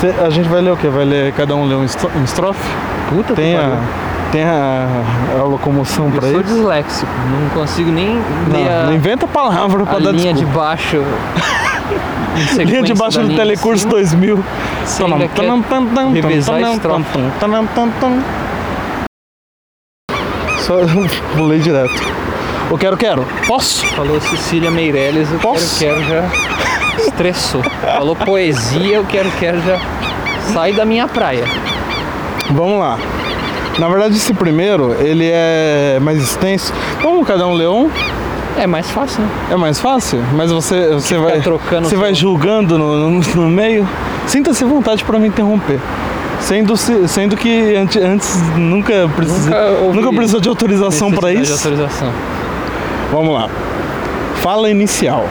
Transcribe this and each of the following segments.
Cê- a gente vai ler o quê? Vai ler cada um ler um estro- um estrofe? Puta Tem que a, pariu. tem a, a locomoção Eu pra sou isso? disléxico, não consigo nem ler Não, a, não inventa palavra a pra dar linha de desculpa. baixo. em Linha de baixo do de Telecurso cima. 2000. Você ainda quer estrofe. Só pulei direto. Eu quero, quero. Posso? Falou Cecília Meirelles, eu Posso? quero, quero já estressou. Falou poesia, eu quero, quero já sai da minha praia. Vamos lá. Na verdade, esse primeiro, ele é mais extenso. Vamos cada um ler um? É mais fácil, né? É mais fácil, mas você, você ficar vai trocando você seu- vai julgando no, no, no meio. Sinta-se à vontade para me interromper. Sendo, se- sendo que antes, antes nunca precisou Nunca nunca precisou de autorização para isso. De autorização. Vamos lá. Fala inicial.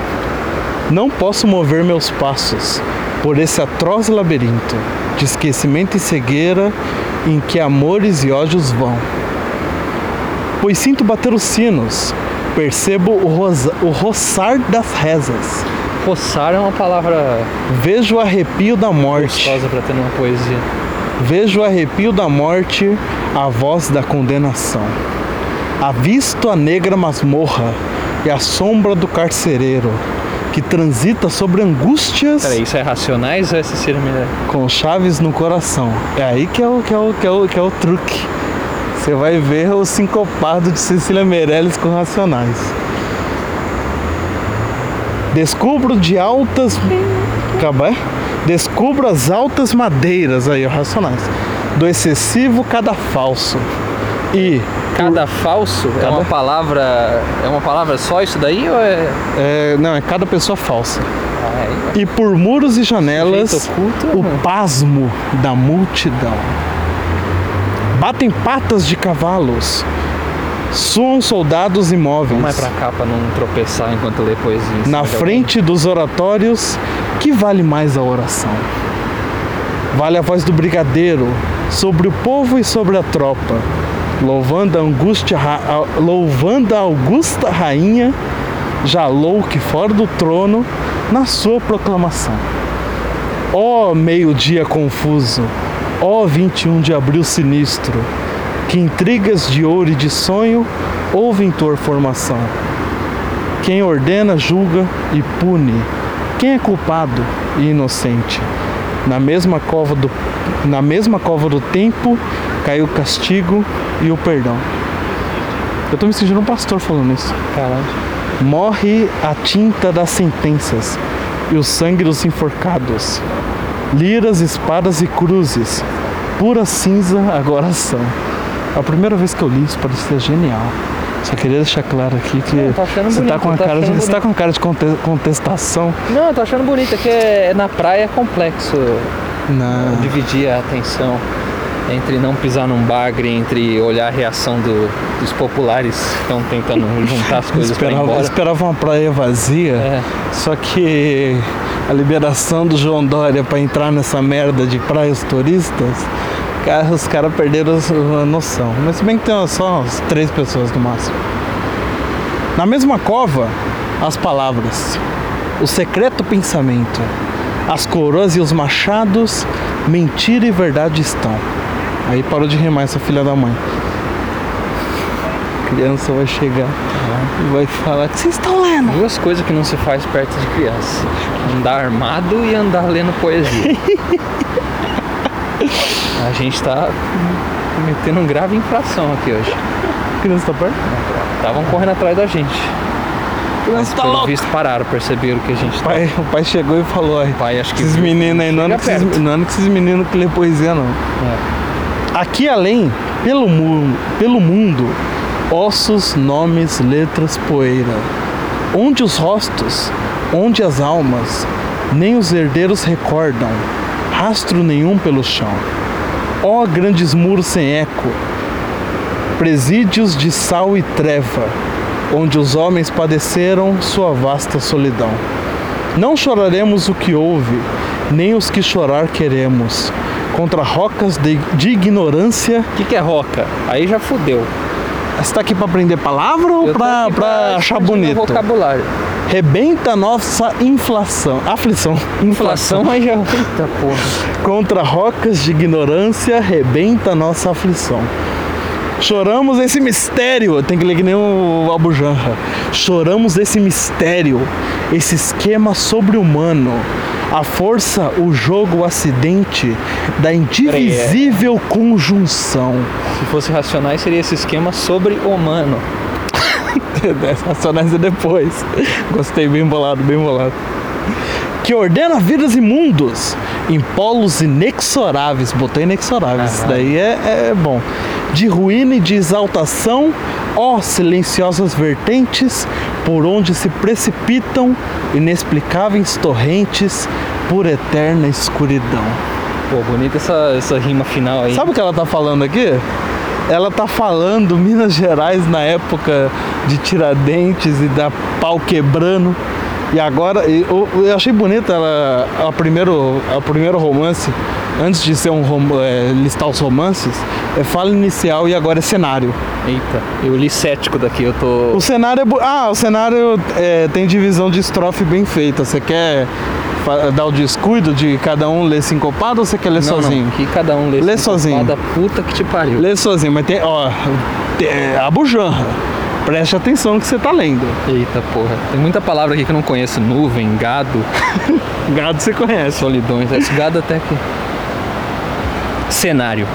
Não posso mover meus passos por esse atroz labirinto de esquecimento e cegueira em que amores e ódios vão. Pois sinto bater os sinos, percebo o, rosa- o roçar das rezas, Roçar é uma palavra vejo o arrepio da morte, gostosa pra ter numa poesia. vejo o arrepio da morte, a voz da condenação. Avisto a negra masmorra e a sombra do carcereiro que transita sobre angústias Peraí, isso é Racionais ou é Cecília Meirelles? com chaves no coração. É aí que é o, que é o, que é o, que é o truque. Você vai ver o sincopado de Cecília Meirelles com Racionais. Descubro de altas. Acaba, é? Descubro as altas madeiras aí, Racionais. Do excessivo cadafalso. E. Cada falso é Cada- uma palavra. É uma palavra só isso daí ou é. é, não, é cada pessoa falsa. Ah, E por muros e janelas, oculto, o pasmo da multidão. Batem patas de cavalos, suam soldados imóveis. Vamos mais pra cá pra não tropeçar enquanto lê poesia. Na frente dos oratórios, que vale mais a oração? Vale a voz do brigadeiro sobre o povo e sobre a tropa, louvando a angústia, louvando a augusta rainha, já louque fora do trono, na sua proclamação. Ó meio-dia confuso, ó 21 de abril sinistro, que intrigas de ouro e de sonho ouvem tua formação. Quem ordena, julga e pune. Quem é culpado e inocente. Na mesma cova do, na mesma cova do tempo caiu castigo e o perdão. Eu tô me sentindo um pastor falando isso. Caralho. Morre a tinta das sentenças e o sangue dos enforcados. Liras, espadas e cruzes, pura cinza agora são. A primeira vez que eu li isso parecia genial. Só queria deixar claro aqui que Não, tô achando você, tá bonito, com a cara de, você tá com cara de conte- contestação. Não, eu tô achando bonito, é que é, na praia é complexo Na... dividir a atenção entre não pisar num bagre, entre olhar a reação do- dos populares que estão tentando juntar as coisas Esperava, embora. esperava uma praia vazia, É. só que a liberação do João Dória para entrar nessa merda de praias turistas, cara, os caras perderam a noção. Mas se bem que tem só três pessoas no máximo. Na mesma cova, as palavras, o secreto pensamento, as coroas e os machados, mentira e verdade estão. Aí parou de rimar essa filha da mãe. A criança vai chegar e vai falar que vocês estão lendo. Duas coisas que não se faz perto de criança: andar armado e andar lendo poesia. a gente tá cometendo um grave infração aqui hoje. A criança tá perto? Estavam correndo atrás da gente. Criança tá Pelo louca. visto pararam, perceberam que a gente O tá. pai, o pai chegou e falou, "Ai, pai acho que esses meninos aí, não perto. não anda com esses meninos que lê poesia não. É. Aqui além, pelo, mu pelo mundo, ossos, nomes, letras, poeira. Onde os rostos, onde as almas, nem os herdeiros recordam, rastro nenhum pelo chão. Ó grandes muros sem eco, presídios de sal e treva, onde os homens padeceram sua vasta solidão. Não choraremos o que houve, nem os que chorar queremos, contra rocas de, de ignorância. O que, que é roca? Aí já fudeu. Você tá aqui pra aprender palavra ou pra achar bonito? vocabulário. Rebenta nossa inflação. Aflição. Inflação, aí já. Eita porra. contra rocas de ignorância, rebenta nossa aflição. Choramos esse mistério, tem que ler que nem o Abujanra. Choramos esse mistério, esse esquema sobre-humano, a força, o jogo, o acidente da indivisível conjunção. Se fosse racionais, seria esse esquema sobre humano. Racionais é depois. Gostei, bem bolado, bem bolado. Que ordena vidas e mundos em polos inexoráveis. Botei inexoráveis, isso daí é, é bom. De ruína e de exaltação, ó silenciosas vertentes, por onde se precipitam inexplicáveis torrentes por eterna escuridão. Pô, bonita essa, essa rima final aí. Sabe o que ela tá falando aqui? Ela tá falando Minas Gerais na época de Tiradentes e da pau quebrando. E agora, eu, eu achei bonita ela, a primeiro, a primeiro romance, antes de ser um rom, é, listar os romances, é fala inicial e agora é cenário. Eita, eu li cético daqui, eu tô. O cenário é. Ah, o cenário é, tem divisão de estrofe bem feita. Você quer dar o descuido de cada um ler sincopado ou você quer ler Não, sozinho? Não, que cada um lê, Lê cinco sozinho. Puta que te pariu. Lê sozinho, mas tem. Ó, é, a bujanra. Preste atenção no que você tá lendo. Eita porra. Tem muita palavra aqui que eu não conheço. Nuvem, gado, Gado você conhece. solidões. Esse gado até que. Cenário.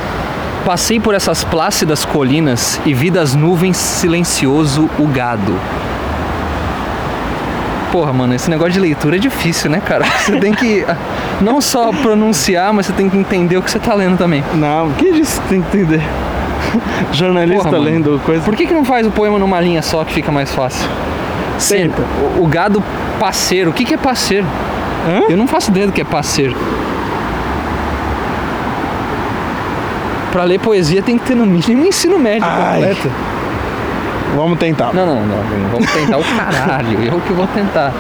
Passei por essas plácidas colinas e vi das nuvens silencioso o gado. Porra, mano, esse negócio de leitura é difícil, né, cara? Você tem que não só pronunciar, mas você tem que entender o que você tá lendo também. Não, quem disse que tem que entender? Jornalista Porra, lendo coisa. Por que, que não faz o poema numa linha só que fica mais fácil? Tenta. o, o gado passeiro. O que, que é passeiro? Hã? Eu não faço ideia do que é passeiro. Pra ler poesia tem que ter no mínimo ensino médio Ai. completo. Vamos tentar. Não, não, não, não. Vamos tentar o caralho. Eu que vou tentar.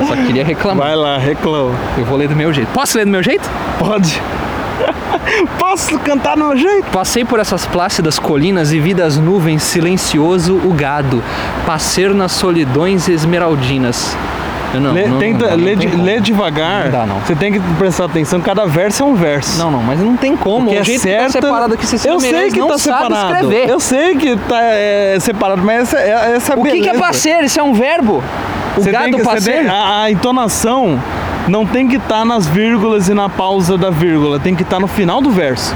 Eu só queria reclamar. Vai lá, reclama. Eu vou ler do meu jeito. Posso ler do meu jeito? Pode. Posso cantar no meu jeito? Passei por essas plácidas colinas e vi das nuvens silencioso o gado, passear nas solidões esmeraldinas. Não, lê, não, tenta, não, lê, de- lê devagar. Não dá, não. Você tem que prestar atenção, cada verso é um verso. Não, não, mas não tem como. que o é jeito que tá separado aqui, Cecília eu sei que não tá sabe separado. escrever. Eu sei que tá é, separado, mas essa, é- essa O que, que é passeio? Isso é um verbo? O Você gado tem que, você passeio? tem- a, a entonação não tem que estar nas vírgulas e na pausa da vírgula, tem que estar no final do verso.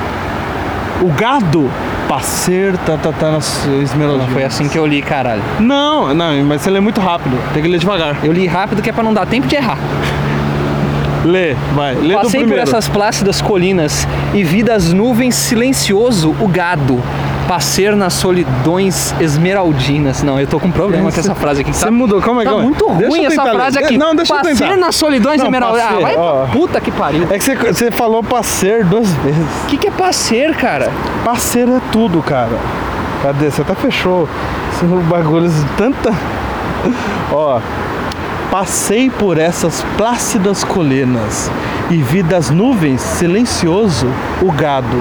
O gado passeio tá, tá, tá nas esmeraldinas. Não foi assim que eu li, caralho. Não, não, mas você lê muito rápido. Tem que ler devagar. Eu li rápido que é pra não dar tempo de errar. Lê, vai. Lê Passei por essas plácidas colinas e vi das nuvens silencioso o gado. Passear nas solidões esmeraldinas. Não, eu tô com problema com essa frase aqui. Você Tá, mudou, calma aí, tá calma aí. muito ruim essa frase ler. aqui. Não, deixa eu Passear tentar. nas solidões esmeraldinas. Ah, vai ó. puta que pariu. É que você, você falou passeio duas vezes. O que, que é passear, cara? Parceiro é tudo, cara. Cadê? Você até fechou. Esse bagulho de tanta. Ó. Passei por essas plácidas colinas e vi das nuvens silencioso o gado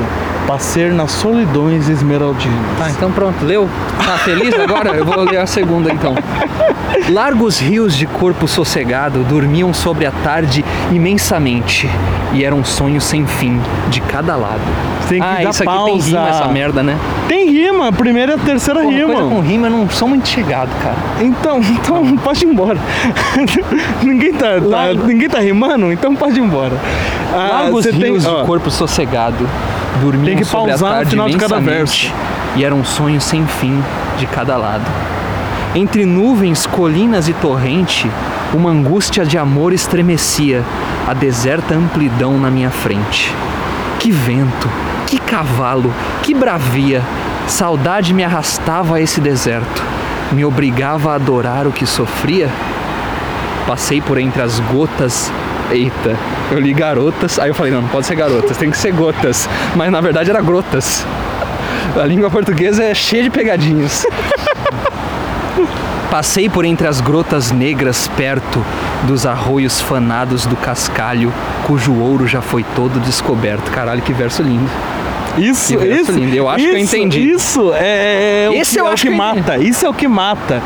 passear nas solidões esmeraldinas. Tá, então pronto, leu? Tá feliz agora? Eu vou ler a segunda então. Largos rios de corpo sossegado dormiam sobre a tarde imensamente e era um sonho sem fim de cada lado. Tem que ah, dar isso aqui tem pausa. rima essa merda, né? Tem rima, a primeira e a terceira Porra, rima. coisa com rima eu não sou muito chegado, cara. Então, então pode ir embora. ninguém, tá, tá- ninguém tá rimando, então pode ir embora. Ah, Largos tem- rios ó, de corpo sossegado dormiam Tem que sobre a pausar no tarde final de cada imensamente e era um sonho sem fim de cada lado. Entre nuvens, colinas e torrente, uma angústia de amor estremecia a deserta amplidão na minha frente. Que vento, que cavalo, que bravia! Saudade me arrastava a esse deserto, me obrigava a adorar o que sofria. Passei por entre as gotas. Eita, eu li garotas, aí eu falei, não, não pode ser garotas, tem que ser gotas. Mas na verdade era grotas. A língua portuguesa é cheia de pegadinhas. Passei por entre as grotas negras perto dos arroios fanados do cascalho, cujo ouro já foi todo descoberto. Caralho, que verso lindo. Isso, Que verso isso. lindo. Eu acho que eu isso, entendi. Isso é, é o Esse que, eu é o acho que que mata. Isso é o que mata.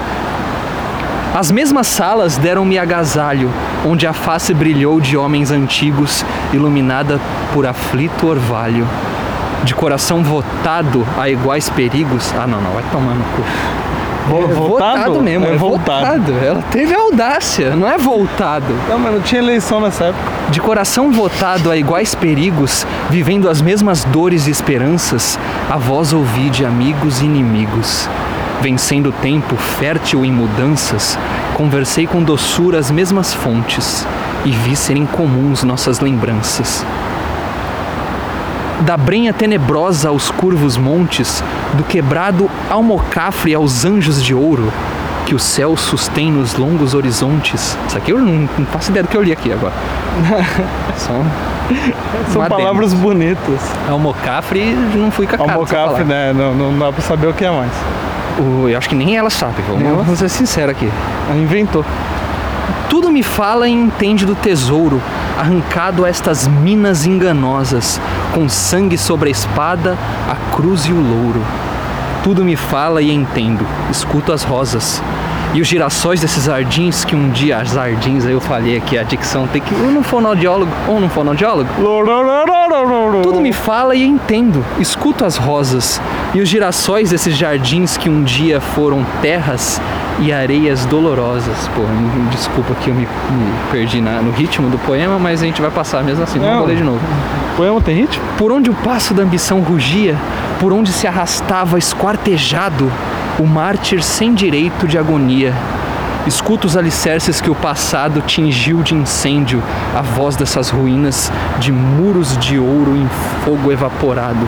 As mesmas salas deram-me agasalho, onde a face brilhou de homens antigos, iluminada por aflito orvalho. De coração votado a iguais perigos. Ah, não, não, vai tomar no cu. É votado? mesmo, É é voltado. voltado. Ela teve audácia, não é voltado. Não, mas não tinha eleição nessa época. De coração votado a iguais perigos, vivendo as mesmas dores e esperanças, a voz ouvi de amigos e inimigos. Vencendo o tempo fértil em mudanças, conversei com doçura as mesmas fontes e vi serem comuns nossas lembranças. Da brenha tenebrosa aos curvos montes, do quebrado almocafre aos anjos de ouro, que o céu sustém nos longos horizontes. Isso aqui eu não, não faço ideia do que eu li aqui agora. Só São palavras bonitas. Almocafre, não fui com a cara dessa Almocafre, né? Não, não dá pra saber o que é mais. O- eu acho que nem ela sabe, Nem ela vamos ser sincero aqui. Ela inventou. Tudo me fala e entende do tesouro, arrancado a estas minas enganosas, com sangue sobre a espada, a cruz e o louro. Tudo me fala e entendo, escuto as rosas. E os girassóis desses jardins que um dia, as jardins, aí eu falei aqui, a dicção tem que ir num fonoaudiólogo ou num fonoaudiólogo. Tudo me fala e entendo, escuto as rosas e os girassóis desses jardins que um dia foram terras e areias dolorosas. Pô, desculpa que eu me, me perdi na- no ritmo do poema, mas a gente vai passar mesmo assim, não, Não. vou ler de novo. Poema tem ritmo? Por onde o passo da ambição rugia, por onde se arrastava esquartejado, o mártir sem direito de agonia. Escuta os alicerces que o passado tingiu de incêndio, a voz dessas ruínas de muros de ouro em fogo evaporado.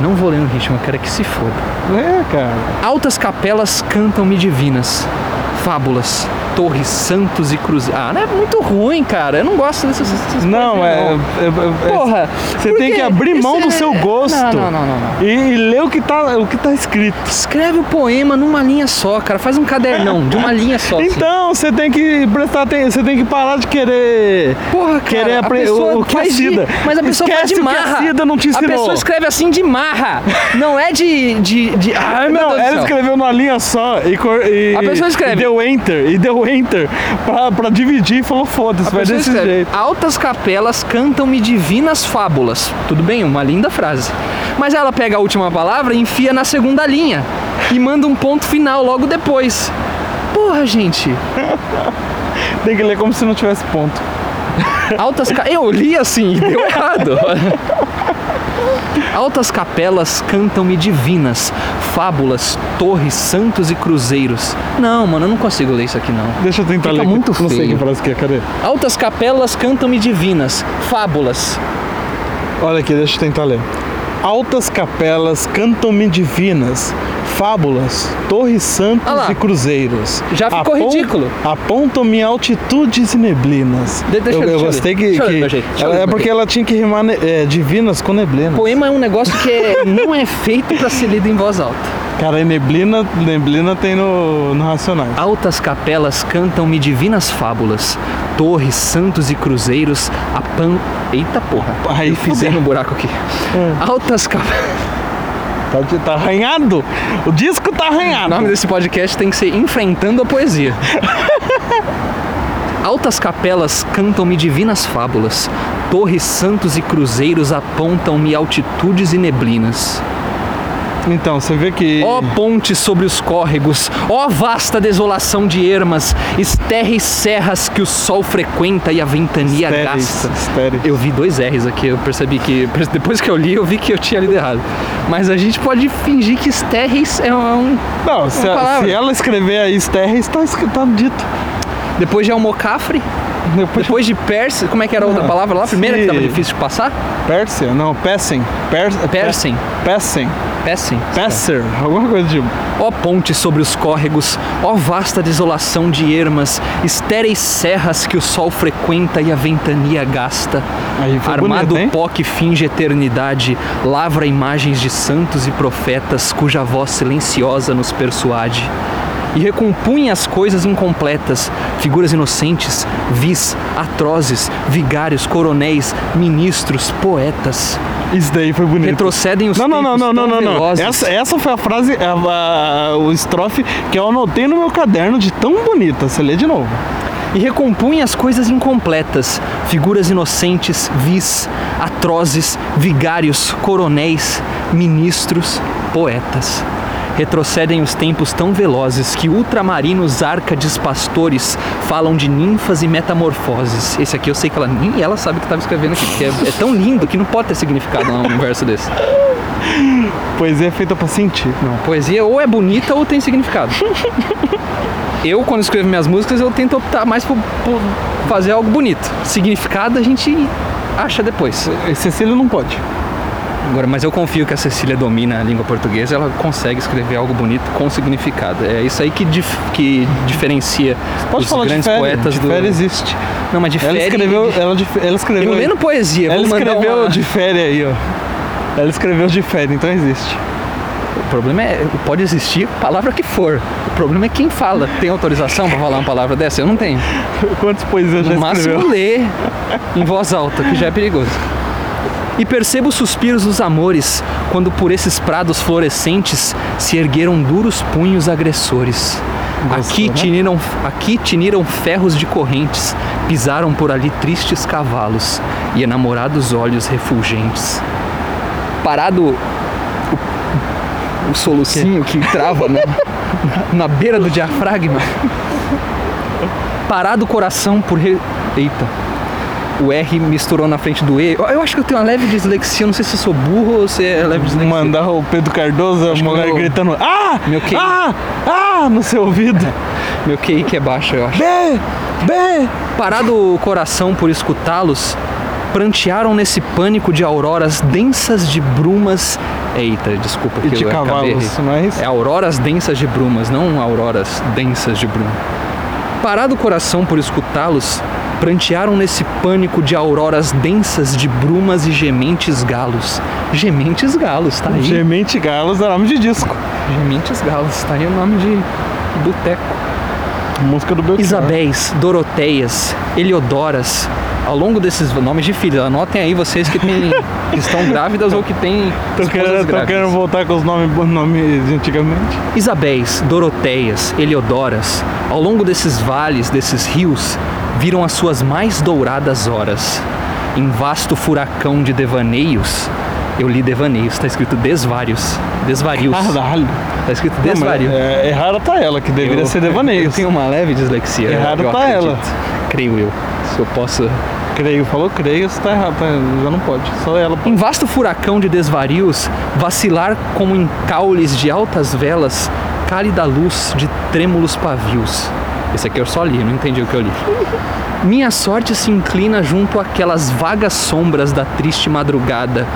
Não vou ler no ritmo, eu quero que se foda. É, cara. Altas capelas cantam-me divinas, fábulas, torres, santos e cruzes. Ah, não é muito ruim, cara. Eu não gosto dessas. dessas Não, coisas, é. não. é- é- Porra, Você tem que abrir mão do é- seu gosto. Não, não, não, não. não. E, e ler o que, tá, o que tá escrito. Escreve o poema numa linha só, cara. Faz um cadernão de uma linha só. assim. Então, você tem que prestar atenção, você tem que parar de querer. Porra, cara, querer a apre- pessoa o que é faz de- Cida. Mas a pessoa faz Esquece de que a marra. Cida não te A ensinou. pessoa escreve assim de marra. Não é de. de, de... Ai, meu Não, ela escreveu numa linha só e, cor- e- A pessoa escreve. e deu enter, e deu enter pra, dividir e falou foda-se, vai desse escreve, jeito. Altas capelas cantam-me divinas fábulas. Tudo bem, uma linda frase. Mas ela pega a última palavra e enfia na segunda linha. E manda um ponto final logo depois. Porra, gente. Tem que ler como se não tivesse ponto. Altas ca... Eu li assim e deu errado. Altas capelas cantam-me divinas, fábulas, torres, santos e cruzeiros. Não, mano, eu não consigo ler isso aqui não. Deixa eu tentar Fica ler. muito Não sei feio. que frase que é, cadê? Altas capelas cantam-me divinas, fábulas. Olha aqui, deixa eu tentar ler. Altas capelas cantam-me divinas, fábulas, torres santos Ah e cruzeiros. Já ficou ridículo. Apontam-me altitudes e neblinas. De- deixa eu, eu- eu gostei que. Deixa eu ler que- deixa eu ela- é porque ela tinha que rimar ne- é, divinas com neblinas. Poema é um negócio que é- não é feito para ser lido em voz alta. Cara, e neblina, neblina tem no, no Racionais. Altas capelas cantam-me divinas fábulas, torres, santos e cruzeiros, a pan... Eita porra, Aí fudeu. no buraco aqui. Altas capelas... Tá, tá arranhado? O disco tá O arranhado. nome desse podcast tem que ser Enfrentando a Poesia. Altas capelas cantam-me divinas fábulas, torres, santos e cruzeiros apontam-me altitudes e neblinas. Então, você vê que. Ó ponte sobre os córregos, ó vasta desolação de ermas, estérreis serras que o sol frequenta e a ventania Estéreis, gasta. estéreis. Eu vi dois R's aqui, eu percebi que. Depois que eu li, eu vi que eu tinha lido errado. Mas a gente pode fingir que estérreis é um. Não, se, se ela escrever aí Sterres, tá, escrito- tá dito. Depois de almocafre, Depois depois de Perse, como é que era a outra Ah, palavra lá? A primeira que se- tava difícil de passar? Pérsia? Não, Pessen. Persem. Pessen. Persem. Pesser, alguma coisa tipo. Ó ponte sobre os córregos, ó vasta desolação de ermas, estéreis serras que o sol frequenta e a ventania gasta. Aí foi Armado bonito, hein? pó que finge eternidade, lavra imagens de santos e profetas cuja voz silenciosa nos persuade. E recompunha as coisas incompletas, figuras inocentes, vis, atrozes, vigários, coronéis, ministros, poetas. Isso daí foi bonito. Retrocedem os Não, não, não, não, não, não, não. Essa, essa foi a frase, a- a- o estrofe que eu anotei no meu caderno de tão bonita. Você lê de novo. e recompunha as coisas incompletas, figuras inocentes, vis, atrozes, vigários, coronéis, ministros, poetas. Retrocedem os tempos tão velozes que ultramarinos árcades pastores falam de ninfas e metamorfoses. Esse aqui eu sei que ela nem ela sabe o que estava escrevendo aqui, porque é, é tão lindo que não pode ter significado num verso desse. Poesia é feita pra sentir. Não, poesia ou é bonita ou tem significado. Eu, quando escrevo minhas músicas, eu tento optar mais por, por fazer algo bonito. Significado a gente acha depois. E Cecília não pode. Agora, mas eu confio que a Cecília domina a língua portuguesa, ela consegue escrever algo bonito com significado. É isso aí que, dif- que diferencia Pode os falar de grandes férias. poetas de do. férias existe. Não, mas de Ela férias. escreveu, ela, de- ela escreveu. Eu lendo poesia. ela escreveu uma- de férias aí, ó. Ela escreveu de férias, então existe. O problema é, pode existir palavra que for. O problema é quem fala. Tem autorização para falar uma palavra dessa? Eu não tenho. Quantas poesias já No máximo escreveu? ler em voz alta, que já é perigoso. E percebo os suspiros dos amores, quando por esses prados florescentes se ergueram duros punhos agressores. Aqui né? tiniram, aqui tiniram ferros de correntes, pisaram por ali tristes cavalos e enamorados olhos refulgentes. Parado o, o solucinho que trava na, na beira do diafragma, parado o coração por. Re... Eita. O R misturou na frente do E. Eu- acho que eu tenho uma leve dislexia. Não sei se eu sou burro ou se é leve dislexia. Mandar o Pedro Cardoso, a que mulher meu- gritando Ah! meu QI. Ah! Ah! No seu ouvido. Meu QI que é baixo, eu acho. B! B! Parado o coração por escutá-los, prantearam nesse pânico de auroras densas de brumas. Eita, desculpa E que de eu cavalos, não é isso? É auroras densas de brumas, não auroras densas de bruma. Parado o coração por escutá-los, prantearam nesse pânico de auroras densas de brumas e gementes galos. Gementes galos, tá aí. Gemente Galos é nome de disco. Gementes galos, tá aí o nome de boteco. Música do Belchior. Isabéis, Doroteias, Eliodoras, ao longo desses nomes de filhos, anotem aí vocês que, têm, que estão grávidas ou que têm Tô querendo, tô querendo voltar com os nomes, nomes de antigamente. Isabéis, Doroteias, Eliodoras, ao longo desses vales, desses rios, viram as suas mais douradas horas. Em vasto furacão de devaneios, eu li devaneios, tá escrito desvários, desvarios, Caralho. tá escrito Não, mas desvario. É, errado tá ela, que deveria Eu- ser devaneio. Eu tenho uma leve dislexia. Errado eu tá acredito. ela. Creio eu. Se eu posso Creio, falou creio, você tá errado, tá- já não pode. Só ela pode. Em vasto furacão de desvarios, vacilar como em caules de altas velas, cálida luz de trêmulos pavios. Esse aqui eu só li, não entendi o que eu li. Minha sorte se inclina junto àquelas vagas sombras da triste madrugada,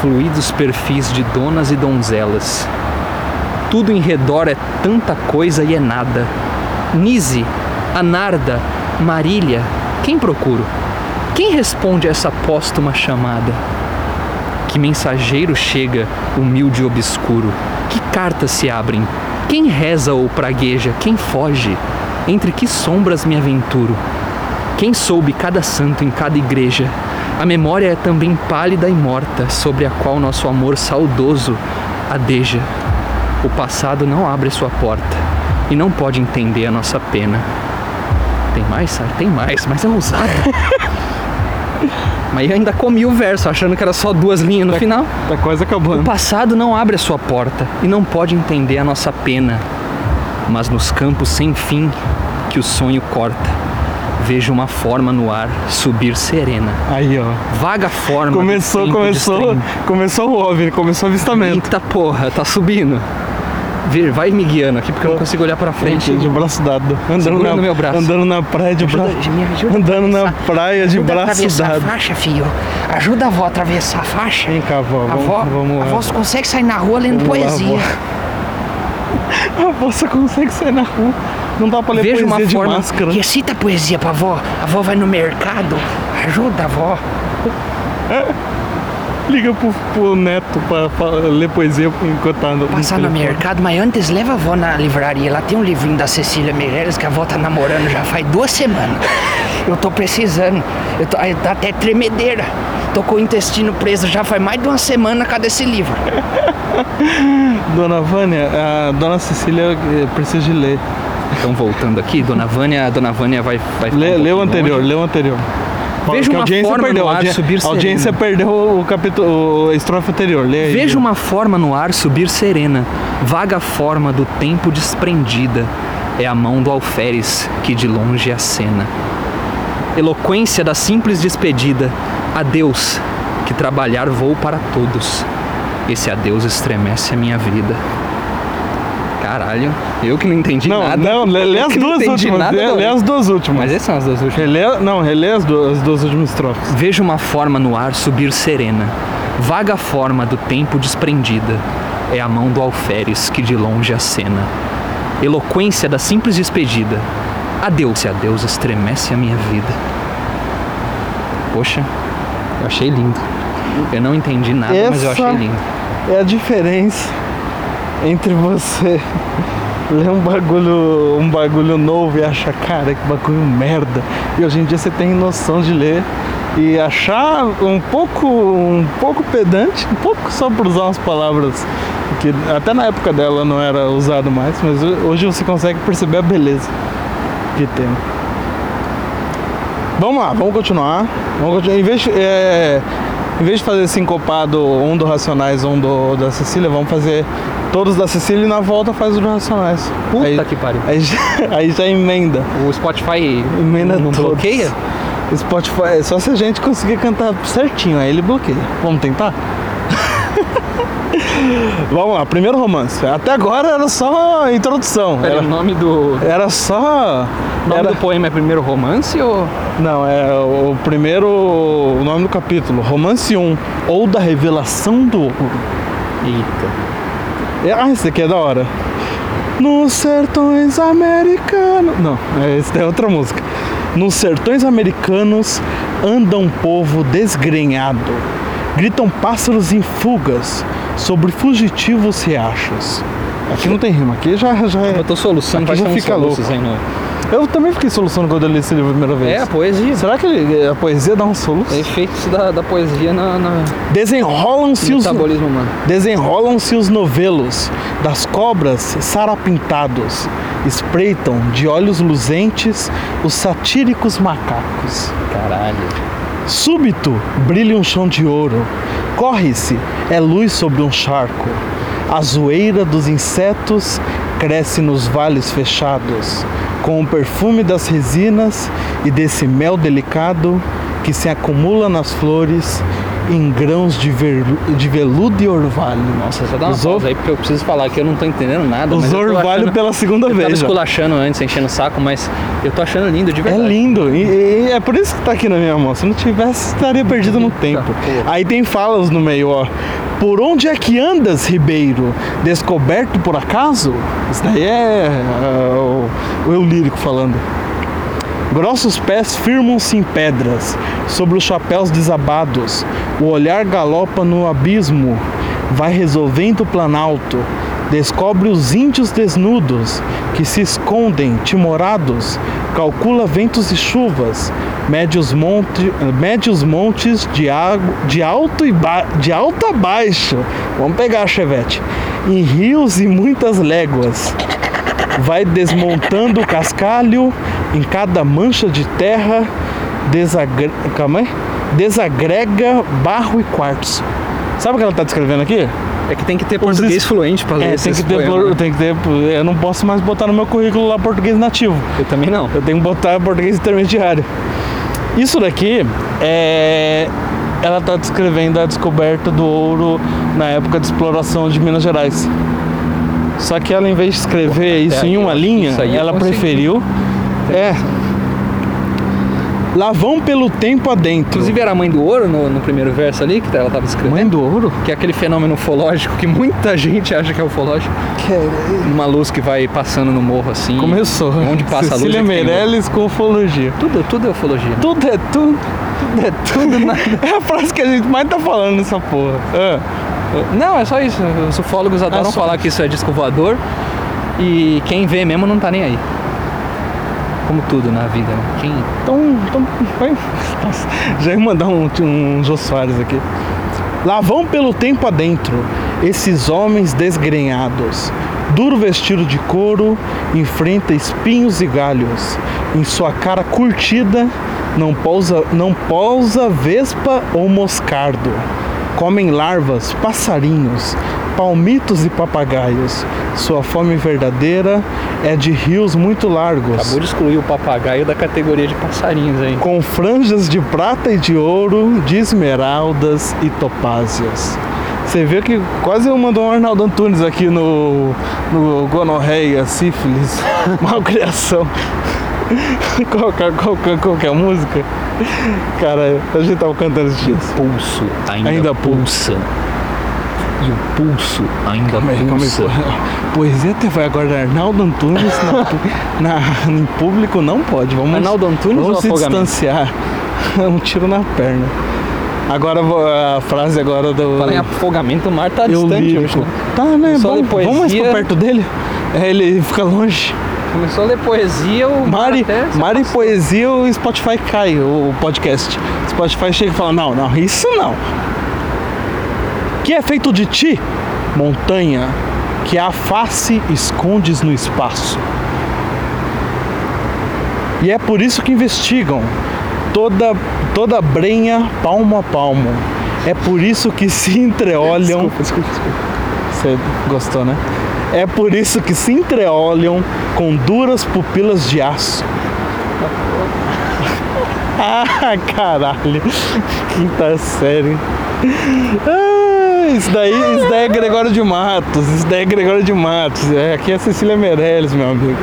fluidos perfis de donas e donzelas. Tudo em redor é tanta coisa e é nada. Nise, Anarda, Marília, quem procuro? Quem responde a essa póstuma chamada? Que mensageiro chega, humilde e obscuro? Que cartas se abrem? Quem reza ou pragueja? Quem foge? Entre que sombras me aventuro? Quem soube cada santo em cada igreja? A memória é também pálida e morta, sobre a qual nosso amor saudoso adeja. O passado não abre sua porta e não pode entender a nossa pena. Tem mais, Sara? Tem mais, mas é ousado. mas eu ainda comi o verso, achando que era só duas linhas no final. Tá quase O acabando. passado não abre a sua porta e não pode entender a nossa pena. Mas nos campos sem fim que o sonho corta, vejo uma forma no ar subir serena. Aí, ó. Vaga forma. Começou, começou, começou o OVNI, começou o avistamento. Eita porra, tá subindo. Vai me guiando aqui porque eu não consigo olhar pra frente. De braço dado. Andando Segura na, no meu braço. Andando na praia de braço. Andando na praia de Ajuda a braço atravessar a dado. faixa, filho. Ajuda a avó a atravessar a faixa. Vem cá, vó. A avó, vamos a lá. avó só consegue sair na rua lendo Vamos lá, poesia. A avó só consegue sair na rua. Não dá pra ler uma poesia de forma máscara. Recita poesia pra avó. A avó vai no mercado. Ajuda a avó. Liga pro, pro neto pra, pra ler poesia enquanto tá no Passar no telefone. mercado, mas antes leva a avó na livraria. Lá tem um livrinho da Cecília Meirelles que a avó tá namorando já faz duas semanas. Eu tô precisando. Eu tô, aí dá até tremedeira. Tô com o intestino preso já faz mais de uma semana. Cadê esse livro? Dona Vânia, a Dona Cecília eh, precisa de ler. Então, voltando aqui, Dona Vânia, Dona Vânia vai, vai Lê, um lê o anterior, longe. lê o anterior. Veja uma audiência forma perdeu, no ar audi- subir A audiência serena. perdeu o capítulo, a estrofe anterior. Vejo Gil. uma forma no ar subir serena, vaga forma do tempo desprendida. É a mão do alferes que de longe acena. Eloquência da simples despedida. Adeus, que trabalhar vou para todos. Esse adeus estremece a minha vida. Caralho, eu que não entendi Não, nada. não, lê, as não duas entendi últimas. nada, lê, não. lê as duas últimas. Mas essas são as duas últimas. Relê, não, relê as duas, as duas últimas estrofes. Vejo uma forma no ar subir serena, vaga forma do tempo desprendida. É a mão do alferes que de longe acena. Eloquência da simples despedida. Adeus, se adeus estremece a minha vida. Poxa, eu achei lindo. Eu não entendi nada, mas eu Essa- achei lindo. É a diferença entre você ler um bagulho, um bagulho novo e achar, cara, que bagulho merda. E hoje em dia você tem noção de ler e achar um pouco, um pouco pedante, um pouco só por usar umas palavras que até na época dela não era usado mais, mas hoje você consegue perceber a beleza que tem. Vamos lá, vamos continuar. Vamos continuar. Em, vez, é, em vez de fazer sincopado um do Racionais, um do, da Cecília, vamos fazer todos da Cecília e na volta faz o do Racionais. Puta aí, que pariu. Aí, já- aí já emenda. O Spotify Emenda não todos. bloqueia? Spotify, é só se a gente conseguir cantar certinho, aí ele bloqueia. Vamos tentar? Vamos lá, primeiro romance. Até agora era só introdução. Pera, Era, o nome do, era só. o nome era- do poema é primeiro romance ou. Não, é o primeiro. O nome do capítulo, Romance 1, ou da Revelação do Ouro. Eita. Ah, esse aqui é da hora. Nos sertões americanos. Não, é, esse é outra música. Nos sertões americanos anda um povo desgrenhado. Gritam pássaros em fugas sobre fugitivos riachos. Aqui não tem rima, aqui já, já é. Eu tô soluçando, Aqui já fica louco. aí no... Eu também fiquei solucionando quando eu li esse livro a primeira vez. É, a poesia. Será que ele- a poesia dá um soluço? Efeitos da, da poesia na, na Desenrolam-se os, metabolismo humano. desenrolam-se os novelos das cobras sarapintados, espreitam de olhos luzentes os satíricos macacos. Caralho. Súbito brilha um chão de ouro, corre-se, é luz sobre um charco. A zoeira dos insetos cresce nos vales fechados, com o perfume das resinas e desse mel delicado que se acumula nas flores em grãos de, verlu- de veludo e orvalho. Nossa, só dá uma Usou- pausa aí porque eu preciso falar que eu não tô entendendo nada. eu tô orvalho pela segunda eu tava vez. já. esculachando antes, enchendo o saco, mas eu tô achando lindo, de É verdade. lindo, e, e é por isso que tá aqui na minha mão. Se não tivesse, estaria perdido no tempo. Aí tem falas no meio, ó. Por onde é que andas, Ribeiro? Descoberto por acaso? Isso daí é, o, o eu lírico falando. Grossos pés firmam-se em pedras, sobre os chapéus desabados. O olhar galopa no abismo, vai resolvendo o planalto. Descobre os índios desnudos, que se escondem, timorados. Calcula ventos e chuvas, mede os, monte, mede os montes de, água, de, alto e ba, de alto a baixo. Vamos pegar, Chevette. Em rios e muitas léguas vai desmontando o cascalho em cada mancha de terra, desagre... Calma aí. desagrega barro e quartzo. Sabe o que ela está descrevendo aqui? É que tem que ter português is- fluente pra ler É, tem que, ter, tem que ter. Eu não posso mais botar no meu currículo lá português nativo. Eu também não. Eu tenho que botar português intermediário. Isso daqui é. Ela está descrevendo a descoberta do ouro na época de exploração de Minas Gerais. Só que ela, em vez de escrever isso aí em uma linha, isso ela preferiu. É. Lá vão pelo tempo adentro. Inclusive era a mãe do ouro no, no primeiro verso ali, que ela tava escrevendo. Mãe do ouro? Que é aquele fenômeno ufológico que muita gente acha que é ufológico. Uma luz que vai passando no morro assim. Começou. Onde passa Cecília a luz. é que tem Meirelles com ufologia. Tudo, tudo é ufologia. Tudo é tudo. Tudo é tudo. nada. É a frase que a gente mais tá falando nessa porra. Ah. Não, é só isso. Os ufólogos adoram só falar que isso é disco voador. E quem vê mesmo não tá nem aí. Como tudo na vida, né? Quem... Então, então vai. Nossa, já ia mandar um, um Jô Soares aqui. Lá vão pelo tempo adentro esses homens desgrenhados. Duro vestido de couro, enfrenta espinhos e galhos. Em sua cara curtida não pousa, não pousa vespa ou moscardo. Comem larvas, passarinhos, palmitos e papagaios. Sua fome verdadeira é de rios muito largos. Acabou de excluir o papagaio da categoria de passarinhos aí. com franjas de prata e de ouro, de esmeraldas e topázias. Você vê que quase eu mandou um Arnaldo Antunes aqui no, no gonorreia, sífilis, malcriação. Qual, que é- qual, que é- qual que é a música? Cara, a gente tava cantando esse dia. Pulso ainda, Ainda pulsa. E o pulso ainda Calma aí, calma aí, pulsa. Poesia até vai agora, Arnaldo Antunes na, na- em público não pode. Vamos, Arnaldo Antunes vamos se afogamento? distanciar. um tiro na perna. Agora a frase agora do. Fala em afogamento, o mar tá eu distante lírico. hoje. né? Tá, né? Só Bom, ler vamos mais pra poesia. perto dele. É, ele fica longe. Começou a ler poesia, o mar Mari, até Mari afastou. Poesia, o Spotify cai, o podcast. Spotify chega e fala: Não, não, isso não. Que é feito de ti, montanha, que a face escondes no espaço. E é por isso que investigam toda, toda brenha palmo a palmo. É por isso que se entreolham. Desculpa, desculpa, desculpa. Você gostou, né? É por isso que se entreolham com duras pupilas de aço. ah, caralho. Quinta série. Ah, isso daí, isso daí é Gregório de Matos. Isso daí é Gregório de Matos. É, aqui é Cecília Meirelles, meu amigo.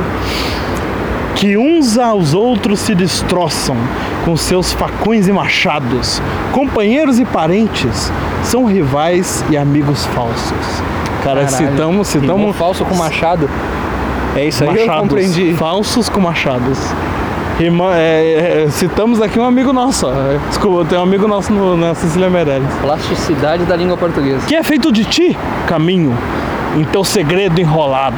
Que uns aos outros se destroçam com seus facões e machados. Companheiros e parentes são rivais e amigos falsos. Cara, Caralho, citamos, citamos falso com machado. É isso aí, eu machados, compreendi. falsos com machados. Rima- é, é, citamos aqui um amigo nosso. ó. Desculpa, tem um amigo nosso no, na Cecília Meirelles. Plasticidade da língua portuguesa. Que é feito de ti, caminho, em teu segredo enrolado.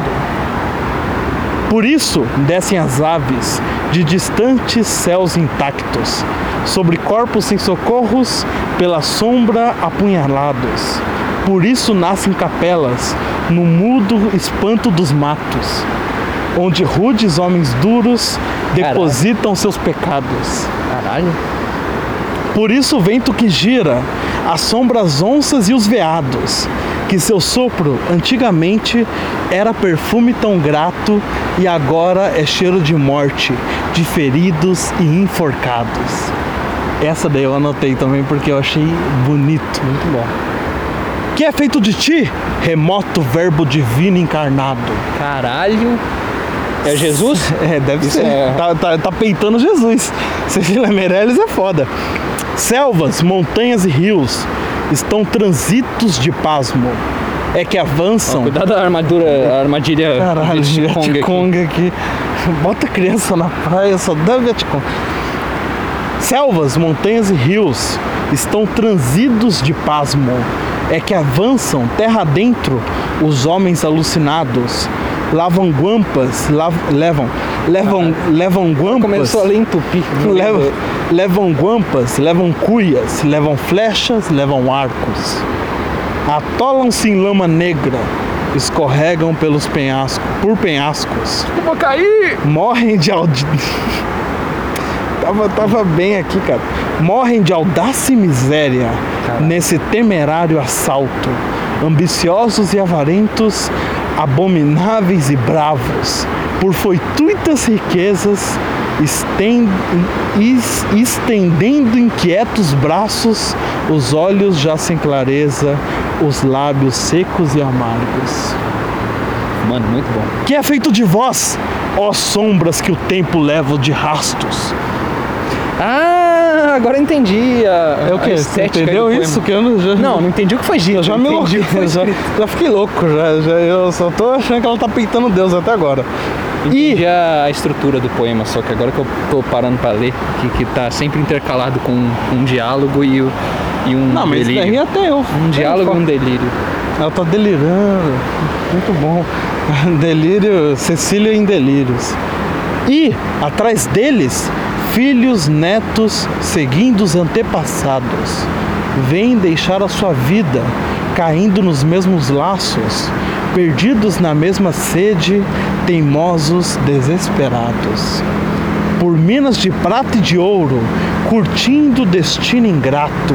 Por isso descem as aves de distantes céus intactos, sobre corpos sem socorros, pela sombra apunhalados. Por isso nascem capelas no mudo espanto dos matos, onde rudes homens duros depositam seus pecados. Caralho. Por isso o vento que gira assombra as onças e os veados, que seu sopro antigamente era perfume tão grato e agora é cheiro de morte, de feridos e enforcados. Essa daí eu anotei também porque eu achei bonito. Muito bom. Que é feito de ti, remoto verbo divino encarnado. Caralho. É Jesus? É, deve ser. é- Tá, tá, tá peitando Jesus. Cecília Meirelles é foda. Selvas, montanhas e rios estão transitos de pasmo. É que avançam. Cuidado da armadura, a armadilha Caralho, Vietcong aqui. Vietcong aqui. Bota criança na praia, só dá Vietcong. Selvas, montanhas e rios estão transidos de pasmo. É que avançam terra dentro os homens alucinados. Lavam guampas, lav- levam, levam, levam guampas. Começou a ler em tupi. Levam, levam guampas, levam cuias, levam flechas, levam arcos. Atolam-se em lama negra, escorregam pelos penhascos, por penhascos. Eu vou cair! Morrem de audi... tava, tava bem aqui, cara. Morrem de audácia e miséria Caralho. nesse temerário assalto. Ambiciosos e avarentos, abomináveis e bravos, por fortuitas riquezas, esten- es- estendendo inquietos braços, os olhos já sem clareza, os lábios secos e amargos. Mano, muito bom. Que é feito de vós, ó sombras que o tempo leva de rastos. Ah, agora eu entendi a, É o quê? Você entendeu isso? Que eu não, já, Não, não entendi o que foi dito. eu já me entendi louquei, o que foi já, já fiquei louco, já, já, eu só tô achando que ela tá peitando Deus até agora. Entendi a estrutura do poema, só que agora que eu tô parando pra ler, que, que tá sempre intercalado com um diálogo e, o- e um Não, mas delírio. até eu. Um diálogo e um delírio. Ela tá delirando. Muito bom. Delírio, Cecília em delírios. E, atrás deles, filhos, netos, seguindo os antepassados, vêm deixar a sua vida, caindo nos mesmos laços, perdidos na mesma sede, teimosos, desesperados. Por minas de prata e de ouro, curtindo o destino ingrato,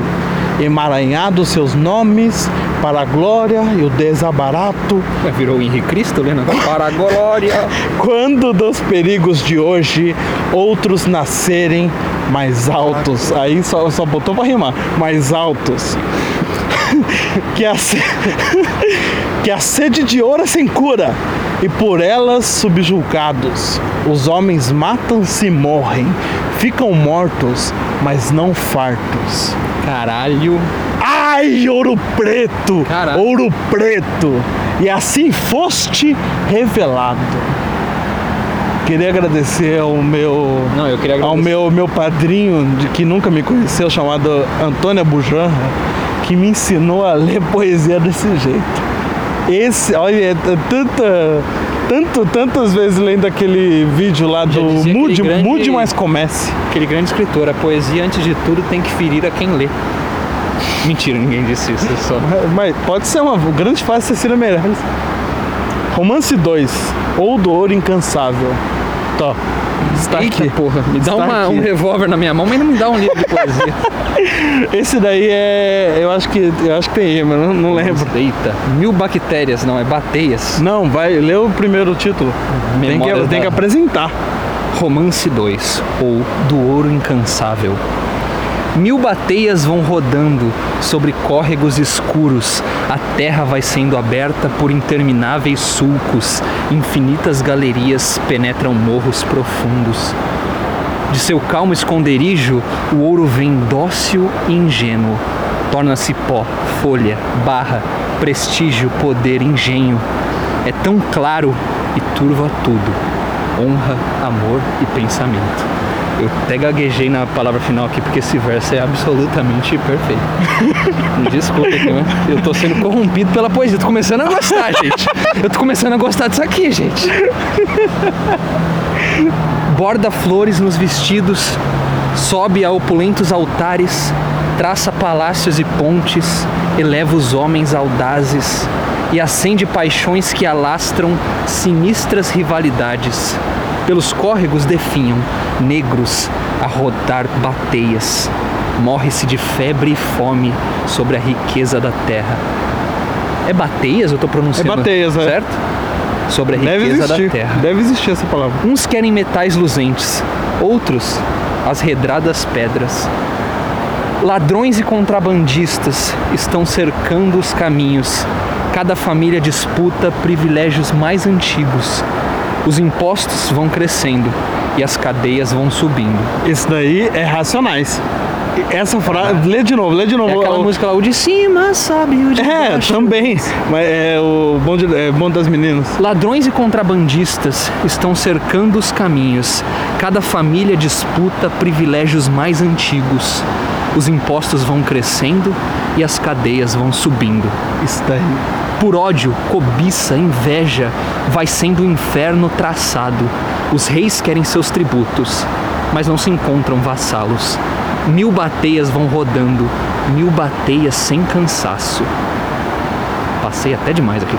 emaranhados seus nomes para a glória e o desabarato, Virou o Henrique Cristo, né? Para a glória. quando dos perigos de hoje outros nascerem mais altos. Aí só, só botou pra rimar. Mais altos. que, a se- que a sede de ouro é sem cura. E por elas subjulgados. Os homens matam-se e morrem. Ficam mortos, mas não fartos. Caralho. Ai, ouro preto! Caralho. Ouro preto! E assim foste revelado. Queria agradecer ao meu Não, eu queria ao meu meu padrinho de que nunca me conheceu chamado Antônia Bujanra, que me ensinou a ler poesia desse jeito. Esse, olha, é tanta tanto tantas vezes lendo aquele vídeo lá do Mude, grande- Mude mais comece. Aquele grande escritor, a poesia, antes de tudo, tem que ferir a quem lê. Mentira, ninguém disse isso. Só... Mas pode ser uma grande fase Cecília Meirelles. Romance 2, ou do ouro incansável. Tó, está Eita aqui. porra, me dá uma- um revólver na minha mão, mas não me dá um livro de poesia. Esse daí é. Eu acho que. Eu acho que tem mas não, não lembro. Eita, mil bactérias, não, é bateias. Não, vai, lê o primeiro título. Tem que, Memórias tem da- que apresentar. Romance 2, ou Do Ouro Incansável. Mil bateias vão rodando sobre córregos escuros, a terra vai sendo aberta por intermináveis sulcos, infinitas galerias penetram morros profundos. De seu calmo esconderijo, o ouro vem dócil e ingênuo. Torna-se pó, folha, barra, prestígio, poder, engenho. É tão claro e turva tudo. Honra, amor e pensamento. Eu até gaguejei na palavra final aqui porque esse verso é absolutamente perfeito. Me desculpa aqui, mas eu tô sendo corrompido pela poesia. Eu tô começando a gostar, gente. Eu tô começando a gostar disso aqui, gente borda flores nos vestidos, sobe a opulentos altares, traça palácios e pontes, eleva os homens audazes e acende paixões que alastram sinistras rivalidades. Pelos córregos definham, negros, a rodar bateias. Morre-se de febre e fome sobre a riqueza da terra. É bateias eu tô pronunciando? É bateias, é. certo? Sobre a Deve riqueza da terra. Deve existir essa palavra. Uns querem metais luzentes, outros as redradas pedras. Ladrões e contrabandistas estão cercando os caminhos. Cada família disputa privilégios mais antigos. Os impostos vão crescendo e as cadeias vão subindo. Esse daí é Racionais. Essa frase. Lê de novo, lê de novo. É aquela O- música lá, o de cima sabe, o de É, baixo. também. Mas é o bonde, é bonde das meninas. Ladrões e contrabandistas estão cercando os caminhos. Cada família disputa privilégios mais antigos. Os impostos vão crescendo e as cadeias vão subindo. Isso daí. Por ódio, cobiça, inveja, vai sendo o inferno traçado. Os reis querem seus tributos, mas não se encontram vassalos. Mil bateias vão rodando, mil bateias sem cansaço. Passei até demais aqui.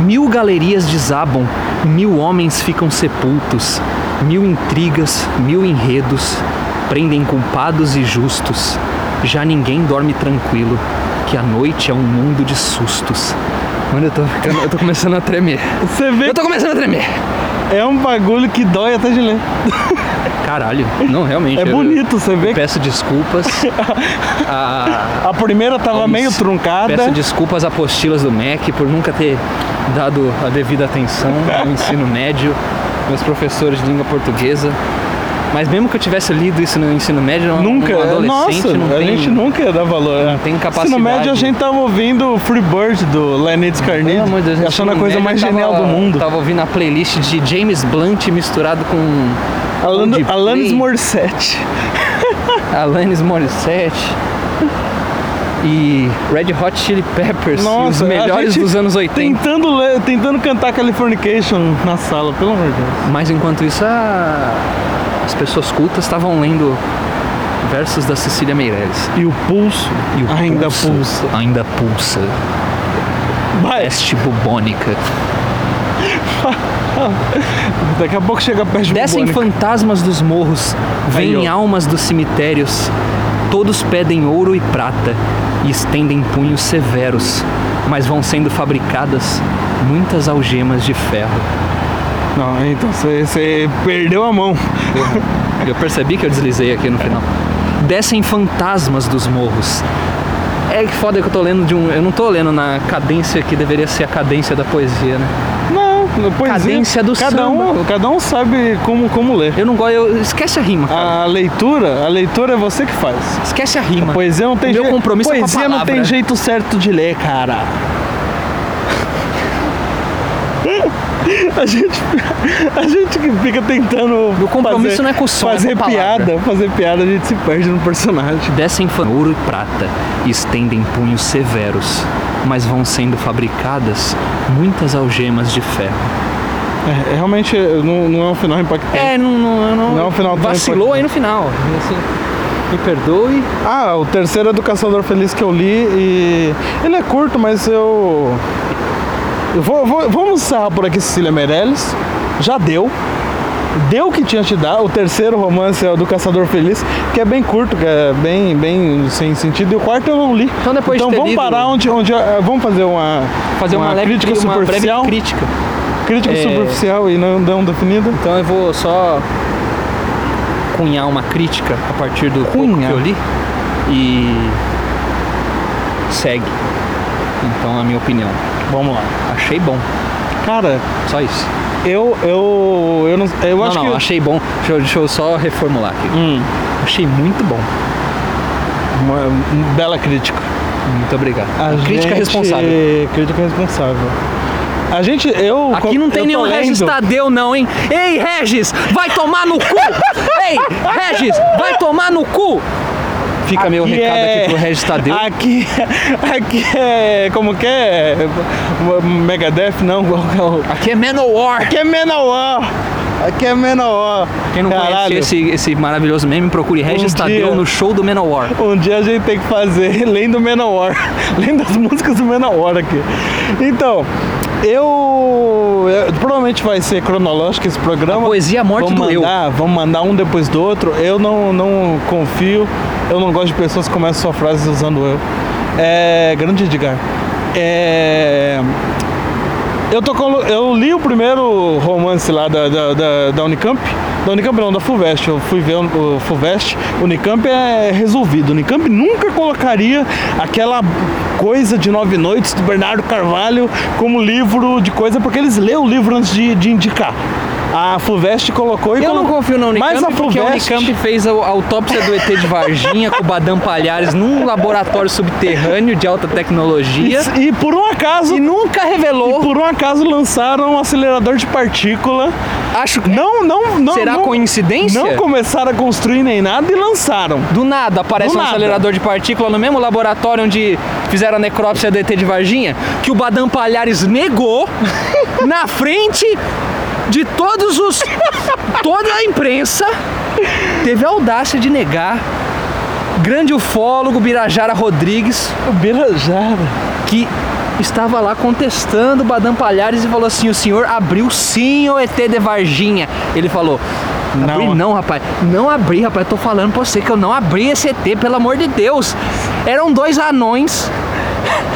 Mil galerias desabam, mil homens ficam sepultos, mil intrigas, mil enredos, prendem culpados e justos. Já ninguém dorme tranquilo, que a noite é um mundo de sustos. Mano, eu tô, ficando- eu tô começando a tremer. Você vê Eu tô começando a tremer. é um bagulho que dói até de ler. Caralho, não, realmente. É eu- bonito, você vê peço desculpas. a, a primeira tava meio truncada. Peço desculpas às apostilas do MEC por nunca ter dado a devida atenção no ensino médio, meus professores de língua portuguesa. Mas mesmo que eu tivesse lido isso no ensino médio, Nunca, um adolescente nossa, a tem... gente nunca ia dar valor. não tem Ensino capacidade. médio a gente tava ouvindo Free Bird do Leonid Carnide, Pelo amor de Deus, achando a coisa mais tava- genial do mundo. Tava ouvindo a playlist de James Blunt misturado com Alan- Coldplay, Alanis Morissette. Alanis Morissette. e Red Hot Chili Peppers, os Nossa, a melhores dos anos 80. Tentando, tentando cantar Californication na sala, pelo amor de Deus. Mas enquanto isso, a- as pessoas cultas estavam lendo versos da Cecília Meirelles. E o pulso E o ainda pulso pulsa. Ainda pulsa. Vai, Peste bubônica. daqui a pouco chega a peste Descem bubônica. fantasmas dos morros, vêm almas dos cemitérios. Todos pedem ouro e prata e estendem punhos severos, mas vão sendo fabricadas muitas algemas de ferro. Não, então você- perdeu a mão. Eu percebi que eu deslizei aqui no final. Descem fantasmas dos morros. É que foda que eu tô lendo de um. Eu não tô lendo na cadência que deveria ser a cadência da poesia, né? Não, poesia. Cadência do cada um, samba. cada um sabe como, como ler. Eu não gosto. Eu, esquece a rima, cara. A leitura, a leitura é você que faz. Esquece a rima. Poesia não tem O meu jeito. compromisso é com a Poesia não tem palavra. jeito certo de ler, cara. A gente, a gente que fica tentando. Meu compromisso fazer, não é com o som, é Fazer com a palavra. piada, fazer piada, a gente se perde no personagem. Descem ouro e prata estendem punhos severos, mas vão sendo fabricadas muitas algemas de ferro. É, realmente não, não é um final impactante. É, não, não, não, Não é um final vacilou aí no final. Assim, me perdoe. Ah, o terceiro Educador Feliz que eu li e. Ele é curto, mas eu. Vou, vou- vamos encerrar por aqui Cecília Meirelles. Já deu. Deu o que tinha te dar. O terceiro romance é o do Caçador Feliz, que é bem curto, que é bem, bem sem sentido. E o quarto eu não li. Então, depois de então ter vamos lido- parar onde, onde. eh, Vamos fazer uma. Fazer uma, leve crítica uma breve superficial. crítica. crítica É. superficial e não, não definida. Então eu vou só cunhar uma crítica a partir do pouco Cunha? que eu li e segue. Então a minha opinião. Vamos lá. Achei bom. Cara, Só isso. eu. Eu, eu não. Eu não, acho não, que. achei bom. Deixa eu, deixa eu só reformular aqui. Hum, Achei muito bom. uma, uma bela crítica. Muito obrigado. A Crítica gente- responsável. Crítica responsável. A gente, eu. Aqui não tem nenhum lendo- Regis Tadeu, não, hein? Ei, Regis, vai tomar no cu! Ei, Regis, vai tomar no cu! Fica meu recado é- aqui pro Regis Tadeu. Aqui, aqui é. Como que é? Megadeth? Não, é. Aqui é Manowar. Aqui é Menor! Aqui é Menor! Quem não conhece esse, esse maravilhoso meme, procure Regis Um Tadeu dia. no show do Manowar. Um dia a gente tem que fazer lendo Menor, lendo as músicas do Menor aqui. Então, eu, eu- provavelmente vai ser cronológico esse programa. Poesia a morte vamos do eu. mandar, Vamos mandar um depois do outro. Eu não, não confio, eu não gosto de pessoas que começam sua frase usando eu. É, grande Edgar. É, eu, tô eu li o primeiro romance lá da, da, da, da Unicamp. Da Unicamp não, da FUVEST. Eu fui ver o, FUVEST. Unicamp é resolvido. Unicamp nunca colocaria aquela coisa de Nove Noites do Bernardo Carvalho como livro de coisa, porque eles lêem o livro antes de, de indicar. A FUVEST colocou e Eu não confio na Unicamp Mas a porque a FUVEST, Unicamp fez a a autópsia do ET de Varginha com o Badam Palhares num laboratório subterrâneo de alta tecnologia E, e por um acaso. e nunca revelou. Por um acaso lançaram um acelerador de partícula. Acho que Não, não, não. Será não, coincidência? Não começaram a construir nem nada e lançaram. do nada aparece Do um nada. acelerador de partícula no mesmo laboratório onde fizeram a necrópsia do ET de Varginha, que o Badam Palhares negou na frente de todos os. toda a imprensa teve a audácia de negar. Grande ufólogo Birajara Rodrigues, O Birajara. que estava lá contestando o Badam Palhares e falou assim: o senhor abriu sim o ET de Varginha. Ele falou. Abri Não. não, rapaz. Não abri, rapaz. Eu tô falando pra você que eu não abri esse ET, pelo amor de Deus. Eram dois anões.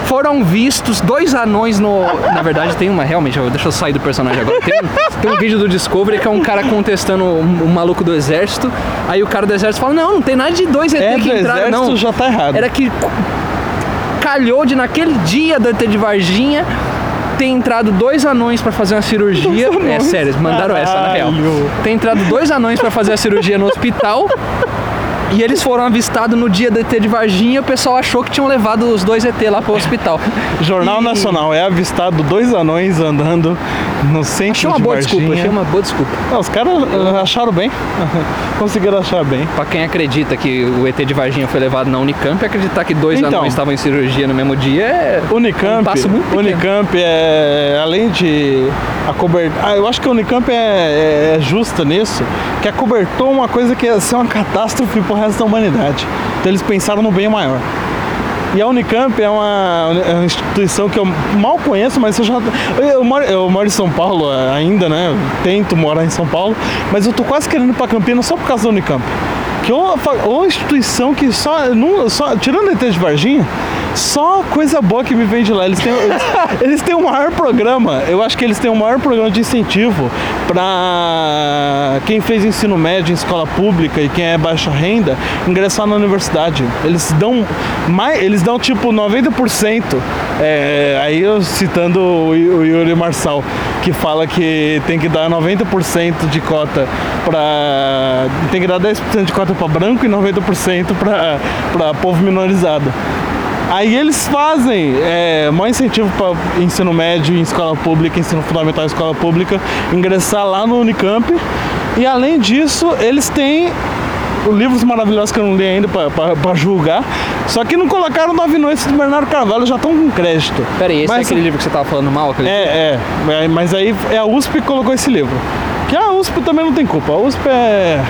Foram vistos dois anões no. Na verdade, tem uma. Realmente, deixa eu sair do personagem agora. Tem um, tem um vídeo do Discovery que é um cara contestando um, um maluco do exército. Aí o cara do exército fala: Não, não tem nada de dois ET É que do entraram, não. já tá errado. Era que calhou de naquele dia do ET de Varginha ter entrado dois anões pra fazer uma cirurgia. É sério, mandaram essa na real. Caralho. Ter entrado dois anões pra fazer a cirurgia no hospital. E eles foram avistados no dia do ET de Varginha e o pessoal achou que tinham levado os dois ET lá pro hospital. Jornal E- Nacional é avistado dois anões andando no centro Achei uma de boa Varginha. desculpa, achei uma boa desculpa. Não, os caras acharam bem. Conseguiram achar bem. Pra quem acredita que o ET de Varginha foi levado na Unicamp, acreditar que dois Então. anões estavam em cirurgia no mesmo dia é Unicamp, um passo muito pequeno. Unicamp é além de a cobertura. Ah, eu acho que a Unicamp é, é- é justa nisso, que acobertou uma coisa que ia ser uma catástrofe pro resto da humanidade. Então eles pensaram no bem maior. E a Unicamp é uma, é uma instituição que eu mal conheço, mas eu já. Eu moro, eu moro em São Paulo ainda, né? Tento morar em São Paulo, mas eu tô quase querendo ir pra Campinas só por causa da Unicamp. Que é uma, uma instituição que só, não, só. Tirando o ET de Varginha, só coisa boa que me vem de lá. Eles têm, eles, eles têm o maior programa, eu acho que eles têm o maior programa de incentivo para quem fez ensino médio em escola pública e quem é baixa renda ingressar na universidade. Eles dão mais, eles dão tipo 90%. É, aí eu citando o, o Yuri Marçal, que fala que tem que dar 90% de cota para tem que dar 10% de cota para branco e 90% para povo minorizado. Aí eles fazem é, maior incentivo para ensino médio em escola pública, ensino fundamental em escola pública, ingressar lá no Unicamp. E além disso, eles têm livros maravilhosos que eu não li ainda para julgar. Só que não colocaram Nove Noites do Bernardo Carvalho, já estão com crédito. Pera aí, esse Mas- é aquele livro que você tava falando mal? Aquele... É, é, é, mas aí é a USP que colocou esse livro. Que a USP também não tem culpa. A USP é.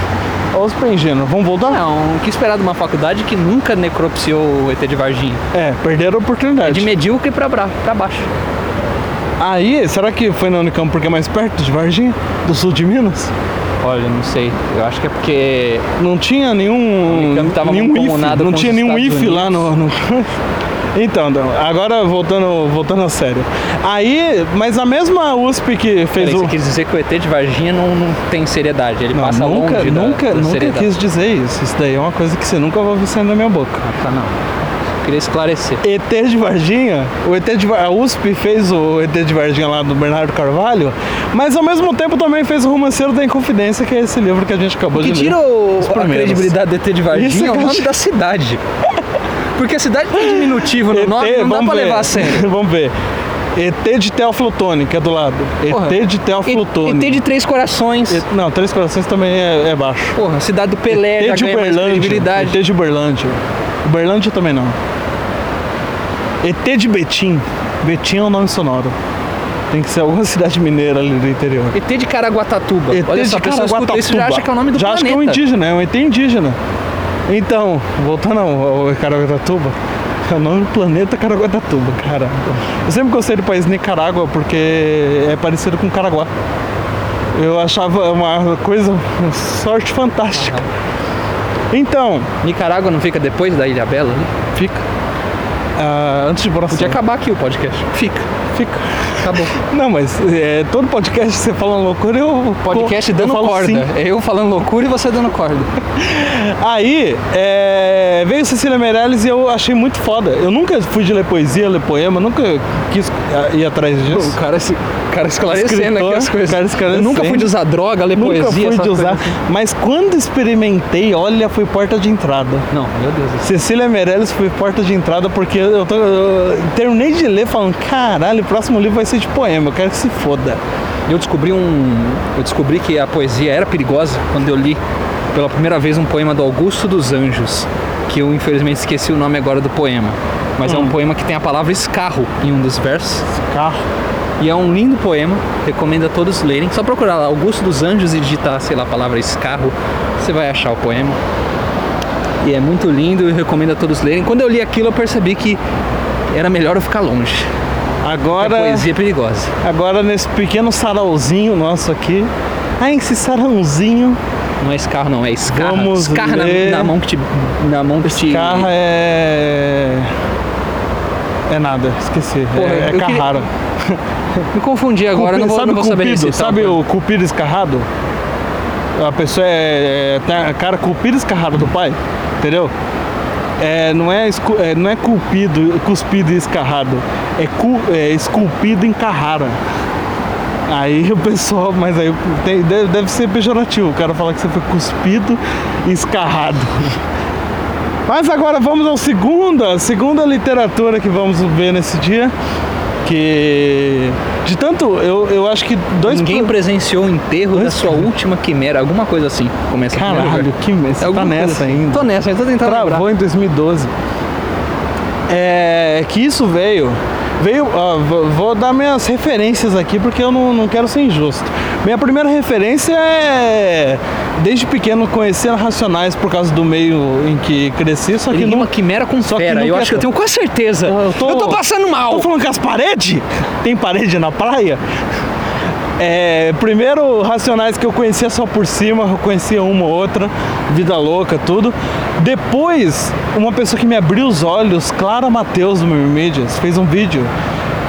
A USP é ingênua. Vamos voltar? Não, o que esperar de uma faculdade que nunca necropsiou o ET de Varginha? É, perderam a oportunidade. De medíocre pra, bra- pra baixo. Aí, será que foi na Unicamp porque é mais perto de Varginha? Do sul de Minas? Olha, não sei. Eu acho que é porque Não tinha nenhum. Unicamp tava nenhum IF. Não tinha nenhum Estados IF lá no. no- Então, agora voltando, voltando a sério. Aí, mas a mesma USP que fez Peraí, o. você quis dizer que o ET de Varginha não, não tem seriedade. Ele Não, passa nunca, longe da- nunca, da, nunca seriedade. quis dizer isso. Isso daí é uma coisa que você nunca vai ouvir saindo da minha boca. Ah, tá, não. Queria esclarecer. ET de Varginha, o ET de a USP fez o ET de Varginha lá do Bernardo Carvalho, mas ao mesmo tempo também fez o Romanceiro da Inconfidência, que é esse livro que a gente acabou que de ler. tira o- Os a credibilidade do ET de Isso Varginha é o que nome da cidade. Porque a cidade tem diminutivo no nome, não dá pra ver. levar a sério. vamos ver. ET de Teófilo Otoni, que é do lado. Porra. ET de Teófilo Otoni. ET de Três Corações. E- Não, Três Corações também é, é baixo. Porra, cidade do Pelé já ET de Uberlândia. ET de Uberlândia. Uberlândia também não. ET de Betim. Betim é um nome sonoro. Tem que ser alguma cidade mineira ali do interior. ET de Caraguatatuba. ET Olha de só, a pessoa escuta isso já acha que é o nome do Já acha planeta. que é um indígena, é um ET indígena. Então, voltando ao, ao Caraguatatuba, é o nome do planeta Caraguatatuba, caramba. Eu sempre gostei do país Nicarágua porque é parecido com Caraguá. Eu achava uma coisa, uma sorte fantástica. Então, Nicarágua não fica depois da Ilha Bela ali? fica. Ah, antes de Boração. Podia acabar aqui o podcast. Fica, fica. Acabou. Não, mas é, todo podcast você fala loucura, eu. Podcast eu dando falo corda. sim. É eu falando loucura e você dando corda. Aí, é, veio Cecília Meirelles e eu achei muito foda. Eu nunca fui de ler poesia, ler poema, nunca quis ah, ir atrás disso. O cara, se, o cara esclarecendo Escritor, aqui as coisas. cara eu esclarecendo. nunca fui de usar droga, ler Nunca poesia. fui essas de usar, assim. mas quando experimentei, olha, foi porta de entrada. Não, meu Deus. Cecília Meirelles foi porta de entrada porque eu, tô- eu terminei de ler falando, caralho, próximo livro vai ser de poema, eu quero que se foda. Eu descobri um. Eu descobri que a poesia era perigosa quando eu li pela primeira vez um poema do Augusto dos Anjos, que eu infelizmente esqueci o nome agora do poema. Mas é um poema que tem a palavra escarro em um dos versos. Carro. E é um lindo poema, recomendo a todos lerem. Só procurar lá Augusto dos Anjos e digitar, sei lá, a palavra escarro, você vai achar o poema. E é muito lindo e recomendo a todos lerem. Quando eu li aquilo, eu percebi que era melhor eu ficar longe. Agora, poesia é perigosa. agora nesse pequeno sarauzinho nosso aqui, ah, esse sarãozinho, Não é escarro, não, é escarra. Vamos escarra na, ler. na mão que te. Na mão que te. carra é... É nada, esqueci. Porra, é é eu queria-. Me confundi agora, Cupi- não vou, sabe não vou cupido? recitar Sabe o cupido escarrado? A pessoa é, é tem a cara cupido escarrado do pai, entendeu? É, não, é, é, não é culpido, cuspido e escarrado. É, cu, é esculpido em Carrara. Aí o pessoal, mas aí tem- deve, deve ser pejorativo. O cara fala que você foi cuspido e escarrado. Mas agora vamos ao segunda, segunda literatura que vamos ver nesse dia. Que de tanto, eu, eu acho que dois Ninguém pro- presenciou o enterro da Dois- sua última quimera, alguma coisa assim. Começa Caralho, que. Você tá alguma coisa nessa assim. ainda. Tô nessa, eu tô tentando lembrar. Travou em 2012. É que isso veio. Veio. ó, vou- dar minhas referências aqui porque eu não, não quero ser injusto. Minha primeira referência é. Desde pequeno conhecer Racionais por causa do meio em que cresci, só que Ele não. rima quimera com Só que fera. Eu acho que eu tenho quase certeza. Eu tô- passando mal. Tô falando que as paredes? Tem parede na praia? É, primeiro Racionais que eu conhecia só por cima, eu conhecia uma ou outra, Vida Louca, tudo. Depois, uma pessoa que me abriu os olhos, Clara Matheus do Mídias, fez um vídeo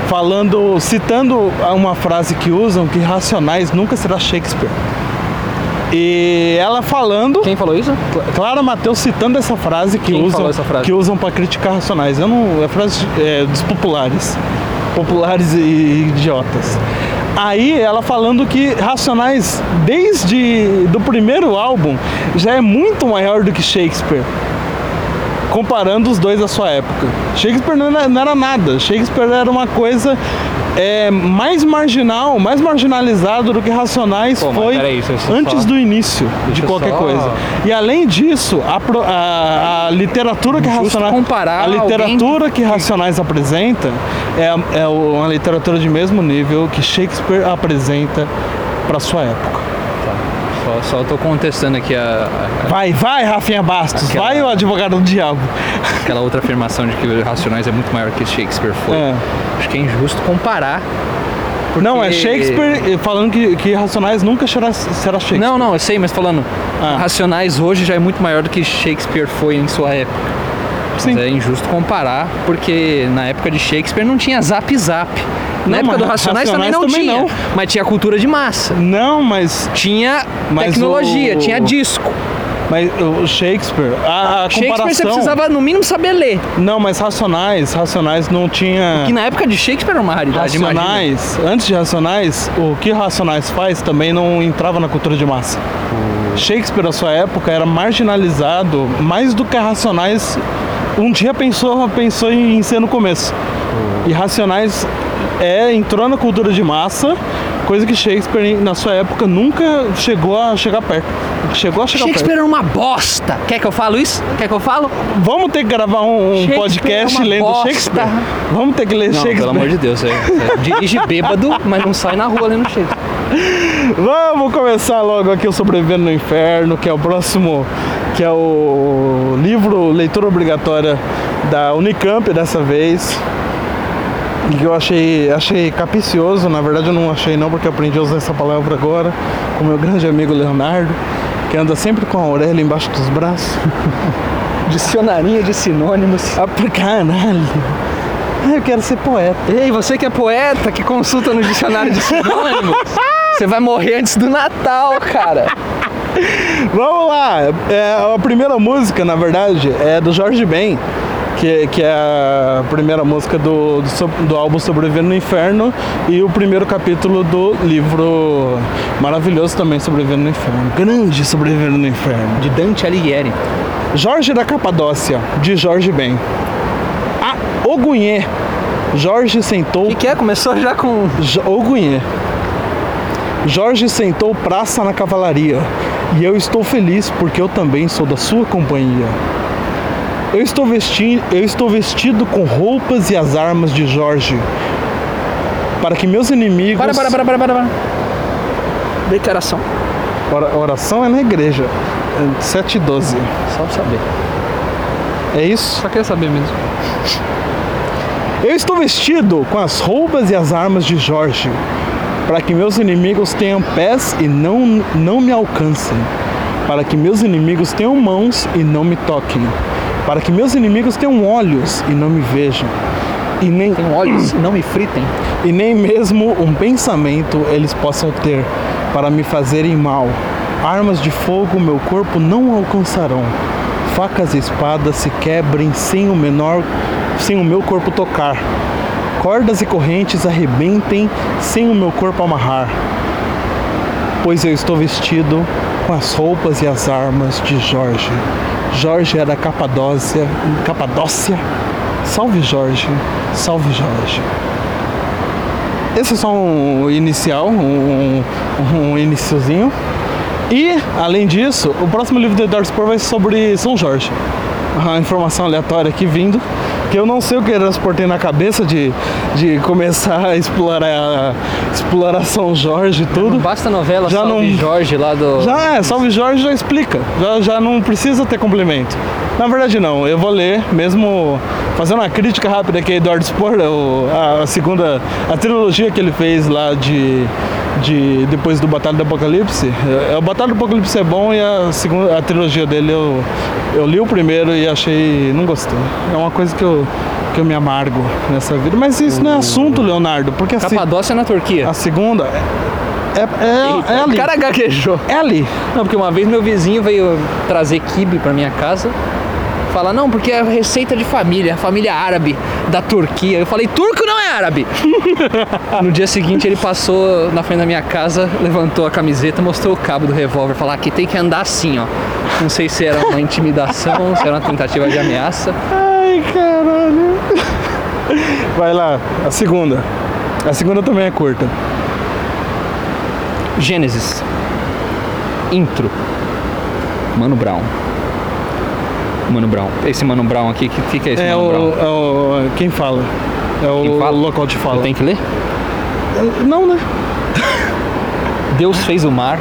falando, citando uma frase que usam, que Racionais nunca será Shakespeare. E ela falando, Quem falou isso? Clara Matheus citando essa frase que Quem usam frase? que usam para criticar racionais. Eu não, é frase é, dos populares, populares e idiotas. Aí ela falando que Racionais desde do primeiro álbum já é muito maior do que Shakespeare. Comparando os dois da sua época. Shakespeare não era, não era nada. Shakespeare era uma coisa é, mais marginal, mais marginalizado do que Racionais Pô, foi peraí, antes só- do início de deixa eu qualquer só- coisa. E além disso, a, pro- a- a literatura que Justo Racionais, comparar a literatura que Racionais apresenta é, é uma literatura de mesmo nível que Shakespeare apresenta para sua época. Só, só tô contestando aqui a, a- Vai, vai, Rafinha Bastos, Aquela- vai o advogado do diabo. aquela outra afirmação de que o Racionais é muito maior que Shakespeare foi. É. Acho que é injusto comparar. Não, é porque- Shakespeare falando que, que Racionais nunca será, será Shakespeare. Não, não, eu sei, mas falando, Ah. Racionais hoje já é muito maior do que Shakespeare foi em sua época. Sim. Mas é injusto comparar, porque na época de Shakespeare não tinha zap zap. Na Não, época do Racionais, também não Racionais também tinha. não. Mas tinha cultura de massa. Não, mas, Tinha Mas tecnologia, o- tinha disco. mas o Shakespeare, a, a Shakespeare comparação... você precisava no mínimo saber ler. Não, mas Racionais, Racionais não tinha... Que na época de Shakespeare era uma raridade, imagina. Racionais, antes de Racionais, o que Racionais faz também não entrava na cultura de massa. Shakespeare, na sua época, era marginalizado mais do que Racionais um dia pensou, pensou em ser no começo. E Racionais é, entrou na cultura de massa, coisa que Shakespeare, na sua época, nunca chegou a chegar perto. Chegou a chegar Shakespeare era uma bosta. Quer que eu falo isso? Quer que eu falo? perto. Vamos ter que gravar um, um podcast é lendo bosta. Shakespeare? Vamos ter que ler Não, Shakespeare. pelo amor de Deus. É, é, dirige bêbado, mas não sai na rua lendo Shakespeare. Vamos começar logo aqui o Sobrevivendo no Inferno, que é o próximo, que é o livro leitura obrigatória da Unicamp dessa vez. E que eu achei, achei capicioso, na verdade eu não achei não, porque eu aprendi a usar essa palavra agora, com meu grande amigo Leonardo, que anda sempre com a orelha embaixo dos braços. Dicionarinho de sinônimos. Ah, caralho! Ah, eu quero ser poeta. Ei, você que é poeta, que consulta no dicionário de sinônimos, você vai morrer antes do Natal, cara. Vamos lá! É, a primeira música, na verdade, é do Jorge Ben, que, que é a primeira música do, do, do álbum Sobrevivendo no Inferno e o primeiro capítulo do livro maravilhoso também, Sobrevivendo no Inferno. Grande Sobrevivendo no Inferno. De Dante Alighieri. Jorge da Capadócia, de Jorge Ben. A Ogunhê. Jorge sentou O que, que é? Começou já com. Ogunhê. Jorge sentou praça na cavalaria, e eu estou feliz porque eu também sou da sua companhia. Eu estou, vesti eu estou vestido com roupas e as armas de Jorge, para que meus inimigos. Para, para, para, para, para. para. Declaração. Ora- oração é na igreja, é 7 e 12. Só pra saber. É isso? Só queria saber mesmo. Eu estou vestido com as roupas e as armas de Jorge, para que meus inimigos tenham pés e não, não me alcancem, para que meus inimigos tenham mãos e não me toquem, para que meus inimigos tenham olhos e não me vejam, e nem, Tem olhos, não me fritem. e nem mesmo um pensamento eles possam ter para me fazerem mal. Armas de fogo meu corpo não alcançarão. Facas e espadas se quebrem sem o menor, sem o meu corpo tocar. cordas e correntes arrebentem sem o meu corpo amarrar, pois eu estou vestido com as roupas e as armas de Jorge. Jorge era Capadócia, Capadócia. Salve Jorge, salve Jorge. Esse é só um inicial, um, um iniciozinho. E, além disso, o próximo livro do Eduardo Spor vai ser sobre São Jorge. Uma informação aleatória aqui vindo, que eu não sei o que Eduardo Spor tem na cabeça de, de começar a explorar, explorar São Jorge e tudo. Basta a novela Já Salve não- Jorge lá do. Já é, Salve Jorge já explica, já, já não precisa ter complemento. Na verdade não, eu vou ler, mesmo fazendo uma crítica rápida aqui a Eduardo Spor, a, a segunda, a trilogia que ele fez lá de, de depois do Batalha do Apocalipse. É, O Batalha do Apocalipse é bom e a segunda, a trilogia dele eu, eu li o primeiro e achei, não gostei. É uma coisa que eu, que eu me amargo nessa vida, mas isso não é assunto, Leonardo, porque a, se- Capadócia na Turquia. a segunda é, é, é, é o ali. cara gaguejou. É ali. Não, porque uma vez meu vizinho veio trazer quibe pra minha casa. Falar, não, porque é receita de família, família árabe da Turquia. Eu falei, turco não é árabe. no dia seguinte ele passou na frente da minha casa, levantou a camiseta, mostrou o cabo do revólver, falou, aqui tem que andar assim, ó. Não sei se era uma intimidação, se era uma tentativa de ameaça. Ai, caralho. Vai lá, a segunda. A segunda também é curta. Gênesis. Intro. Mano Brown. Mano Brown. Esse Mano Brown aqui, que, que, que é esse É Mano o, Brown? é o- Quem fala? É o Quem fala? local de fala. Tenho que ler? Não, né? Deus fez o mar,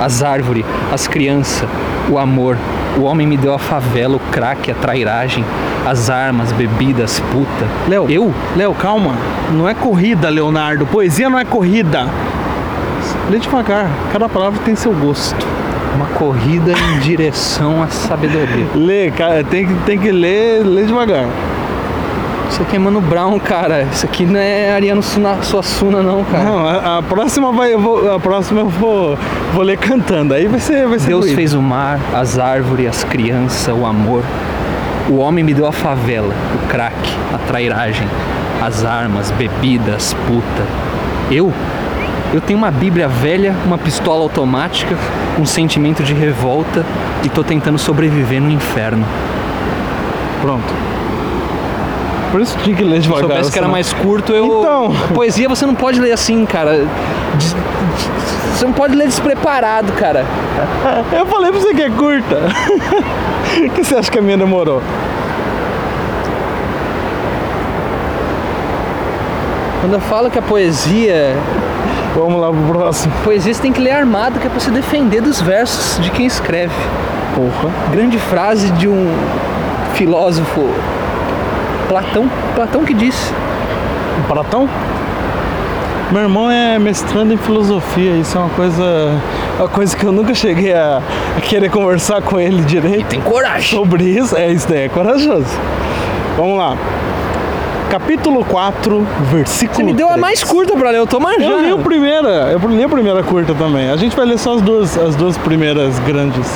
as árvores, as crianças, o amor. O homem me deu a favela, o crack, a trairagem, as armas, bebidas, puta. Léo. Eu? Léo, calma. Não é corrida, Leonardo. Poesia não é corrida. Lê devagar. Cada palavra tem seu gosto. Uma corrida em direção à sabedoria. Lê, cara. Tem que, tem que ler, lê devagar. Isso aqui é Mano Brown, cara. Isso aqui não é Ariano Suna, Suassuna, não, cara. Não, a, a próxima vai, eu vou, a próxima eu vou, vou ler cantando. Aí vai ser, vai ser Deus doído. fez o mar, as árvores, as crianças, o amor. O homem me deu a favela, o crack, a trairagem, as armas, bebidas, puta. Eu? Eu tenho uma Bíblia velha, uma pistola automática, um sentimento de revolta e tô tentando sobreviver no inferno. Pronto. Por isso tinha que ler Se devagar. soubesse que era mais curto, eu. Então. Poesia você não pode ler assim, cara. Des- Você não pode ler despreparado, cara. Eu falei pra você que é curta. O que você acha que a minha demorou? Quando eu falo que a poesia Vamos lá pro próximo. Poesia você tem que ler armado, que é pra se defender dos versos de quem escreve. Porra. Grande frase de um filósofo Platão, Platão que disse. Platão? Meu irmão é mestrando em filosofia, isso é uma coisa, uma coisa que eu nunca cheguei a, a querer conversar com ele direito Tem coragem. sobre isso. É, isso daí é corajoso. Vamos lá. Capítulo 4, versículo Você me deu a 3. mais curta pra ler, eu tô manjando. Eu li a primeira, eu li a primeira curta também. A gente vai ler só as duas, as duas primeiras grandes.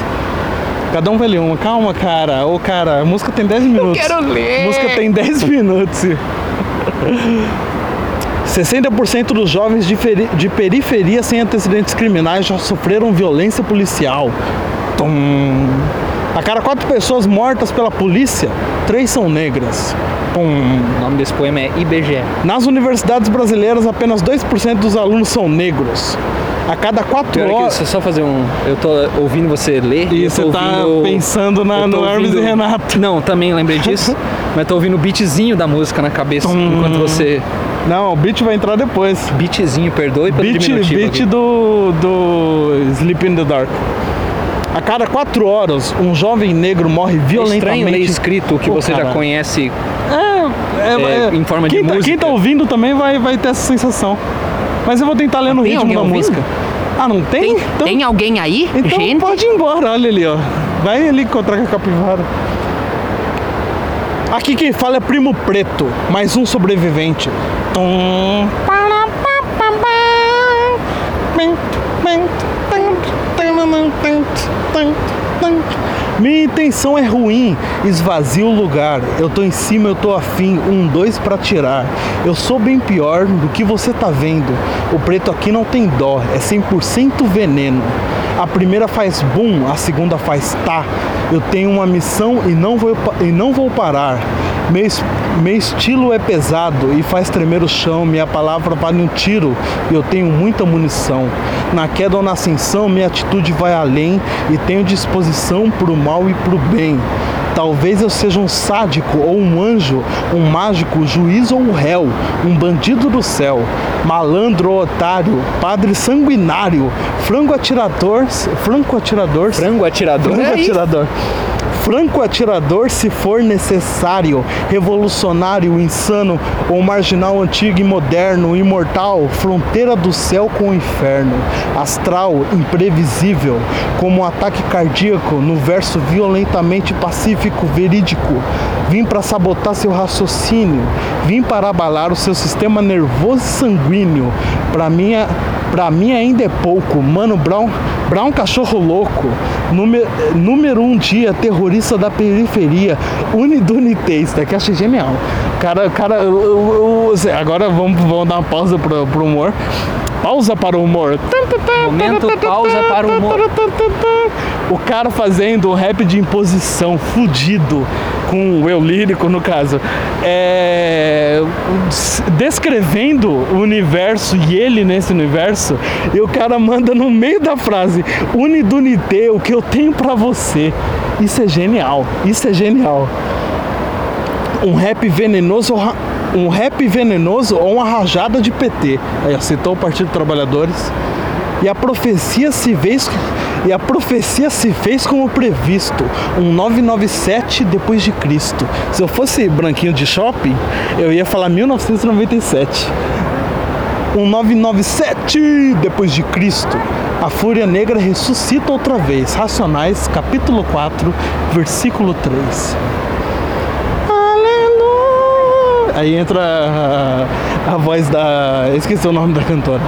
Cada um vai ler uma. Calma, cara. Ô, cara, a música tem 10 minutos. quero ler. A música tem 10 minutos. 60% dos jovens de, de periferia sem antecedentes criminais já sofreram violência policial. Tum. A cada quatro pessoas mortas pela polícia, três são negras. Tum. O nome desse poema é IBGE. Nas universidades brasileiras, apenas 2% dos alunos são negros. A cada quatro Pior é horas. eu só fazer um. Eu tô ouvindo você ler. E você tá ouvindo- pensando na, no Hermes e ouvindo- Renato. Não, também lembrei disso. mas tô ouvindo o beatzinho da música na cabeça Hum. enquanto você. Não, o beat vai entrar depois. Beatzinho, perdoe pelo Beat, diminutivo. beat aqui. do, do Sleep in the Dark. A cada quatro horas, um jovem negro morre É estranho ler violentamente. escrito o que Pô, você já cara. conhece. É, é, É, em forma de quem tá, Quem música. tá ouvindo também vai, vai ter essa sensação. Mas eu vou tentar ler no ritmo da ouvindo? música. Ah, não tem? Tem, então, tem alguém aí, então gente? pode ir embora, olha ali, ó. Vai ali encontrar com a capivara. Aqui quem fala é Primo Preto, mais um sobrevivente. Tum. Minha intenção é ruim, esvazia o lugar. Eu tô em cima, eu tô afim, um, dois pra tirar. Eu sou bem pior do que você tá vendo. O preto aqui não tem dó, é 100% veneno. A primeira faz boom, a segunda faz tá. Eu tenho uma missão e não vou, e não vou parar. Meu, meu estilo é pesado e faz tremer o chão. Minha palavra vale um tiro e eu tenho muita munição. Na queda ou na ascensão, minha atitude vai além e tenho disposição pro mal e pro bem. Talvez eu seja um sádico ou um anjo, um mágico, juiz ou um réu, um bandido do céu, malandro ou otário, padre sanguinário, frango atirador, franco atirador, Frango atirador. franco é atirador. Franco atirador, se for necessário, revolucionário, insano ou marginal antigo e moderno, imortal, fronteira do céu com o inferno, astral, imprevisível, como um ataque cardíaco, no verso violentamente pacífico, verídico. Vim para sabotar seu raciocínio, vim para abalar o seu sistema nervoso e sanguíneo. Para é- pra mim ainda é pouco. Mano Brown, Brown cachorro louco. Número, número um dia, terrorista da periferia. Unidunitista, que eu achei genial. Cara, cara, o- o- o- agora vamos, vamos dar uma pausa pro, pro humor. Pausa para o humor. Momento pausa para o humor. O cara fazendo um rap de imposição, fudido, com o eu lírico no caso, é, descrevendo o universo e ele nesse universo, e o cara manda no meio da frase: Unidunité, o que eu tenho pra você. Isso é genial, isso é genial. Um rap venenoso, um rap venenoso ou uma rajada de PT. Aí, ó, citou o Partido dos Trabalhadores. E a profecia se fez e a profecia se fez como previsto, um 997 depois de Cristo. Se eu fosse branquinho de shopping, eu ia falar 1997. Um 997 depois de Cristo. A fúria negra ressuscita outra vez. Racionais, capítulo 4, versículo 3. Aí entra a, a voz da. Esqueci o nome da cantora.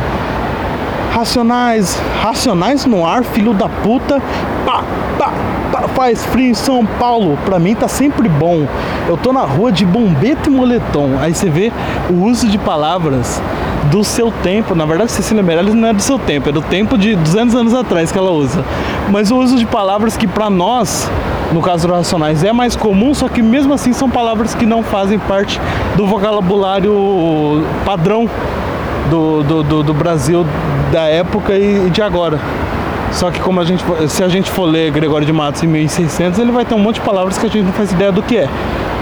Racionais, racionais no ar, filho da puta. Pá, pá, pá, faz frio em São Paulo. Pra mim tá sempre bom. Eu tô na rua de bombeta e moletom. Aí você vê o uso de palavras do seu tempo. Na verdade, Cecília Meirelles não é do seu tempo, é do tempo de 200 anos atrás que ela usa. Mas o uso de palavras que pra nós, no caso dos racionais, é mais comum, só que mesmo assim são palavras que não fazem parte do vocabulário padrão do, do, do, do Brasil da época e de agora. Só que como a gente, se a gente for ler Gregório de Matos em 1600, ele vai ter um monte de palavras que a gente não faz ideia do que é.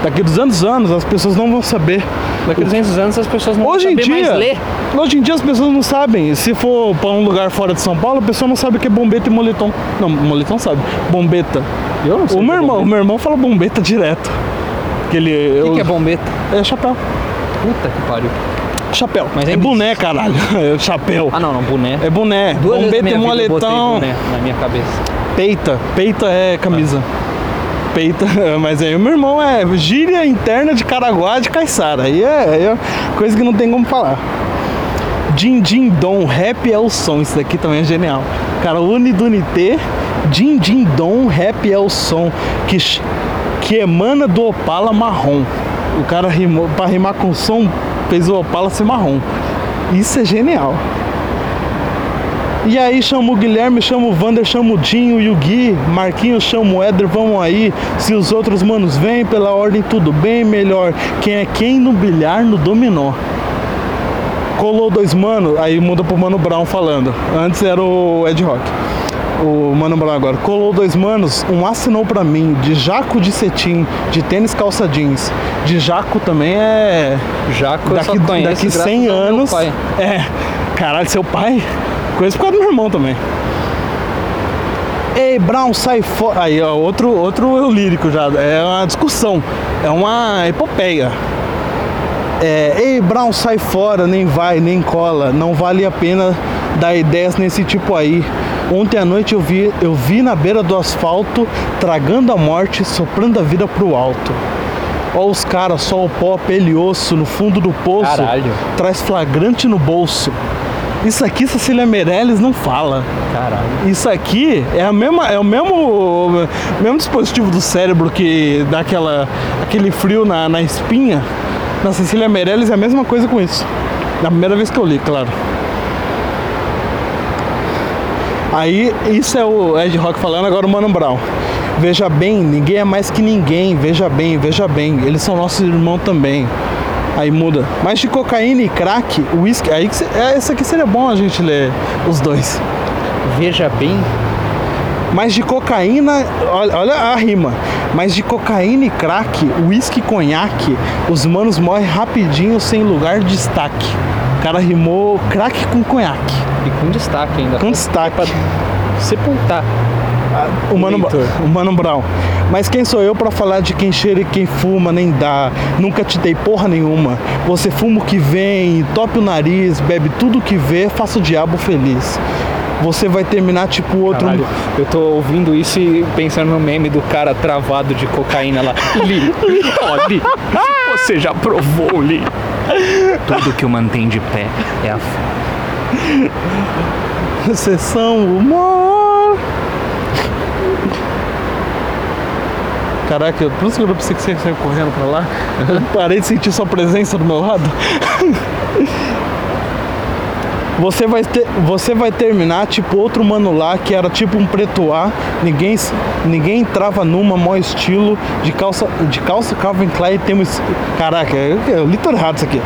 Daqui a 200 anos as pessoas não vão saber. Daqui a 200 anos as pessoas não Hoje vão saber dia, mais ler. hoje em dia as pessoas não sabem. Se for para um lugar fora de São Paulo, a pessoa não sabe o que é bombeta e moletom. Não, moletom sabe. Bombeta. Eu não sei O que meu é irmão, o meu irmão fala bombeta direto. Que ele O eu, que, que é bombeta? é chapéu. Puta que pariu. Chapéu. Mas é ainda boné, caralho. É chapéu. Ah, não, não, boné. É boné. Duas bombeta e moletom. boné na minha cabeça. Peita. Peita é camisa. Mas aí o meu irmão é gíria interna de Caraguá de Caiçara. Aí é, é coisa que não tem como falar. Din Din Dom, rap é o som. Isso daqui também é genial. Cara, Unidunité, Din Din Dom, rap é o som que, que emana do Opala marrom. O cara rimou, pra rimar com som, fez o Opala ser marrom. Isso é genial. E aí chama o Guilherme, chama o Vander, chama o Dinho e o Gui, Marquinhos chama o Éder, vamos aí. Se os outros manos vêm pela ordem, tudo bem, melhor. Quem é quem no bilhar, no dominó. Colou dois manos, aí muda pro Mano Brown falando. Antes era o Ed Rock. O Mano Brown agora. Colou dois manos, um assinou pra mim, de jaco de cetim, de tênis calça jeans. De jaco também é Jaco eu daqui, só conheço daqui graças 100 ao meu anos. É. Caralho, seu pai? Coisa por causa do meu irmão também. Ei, Brown, sai fora. Aí, ó, outro, outro lírico já. É uma discussão. É uma epopeia. É, Ei, Brown, sai fora, nem vai, nem cola. Não vale a pena dar ideias nesse tipo aí. Ontem à noite eu vi, eu vi na beira do asfalto, tragando a morte, soprando a vida pro alto. Ó os caras, só o pó, pele e osso, no fundo do poço. Caralho. Traz flagrante no bolso. Isso aqui Cecília Meirelles não fala. Caralho. Isso aqui é, a mesma, é o mesmo, mesmo dispositivo do cérebro que dá aquela, aquele frio na, na espinha. Na Cecília Meirelles é a mesma coisa com isso. Na primeira vez que eu li, claro. Aí, isso é o Ed Rock falando, agora o Mano Brown. Veja bem, ninguém é mais que ninguém. Veja bem, veja bem. Eles são nossos irmãos também. Aí muda. Mas de cocaína e crack, whisky. Aí que cê- é, esse aqui seria bom a gente ler os dois. Veja bem, Mas de cocaína, olha, olha a rima. Mas de cocaína e crack, uísque e conhaque, os manos morrem rapidinho sem lugar de destaque. O cara rimou crack com conhaque. e com destaque ainda. Com destaque. Sepultar. O Mano, Leitor. o Mano Brown. Mas quem sou eu pra falar de quem cheira e quem fuma, nem dá. Nunca te dei porra nenhuma. Você fuma o que vem, tope o nariz, bebe tudo que vê, faça o diabo feliz. Você vai terminar tipo outro. Caralho, eu tô ouvindo isso e pensando no meme do cara travado de cocaína lá. Li, ó, Li, você já provou, Li. Tudo que o mantém de pé é a Sessão humor. Caraca, eu- por isso que eu pensei que você ia sair correndo pra lá. Parei de sentir sua presença do meu lado. Você vai, ter, você vai terminar tipo outro mano lá que era tipo um preto A, ninguém, ninguém entrava numa, mó estilo, de calça, de calça Calvin Klein temos. Caraca, eu, eu li tudo errado isso aqui.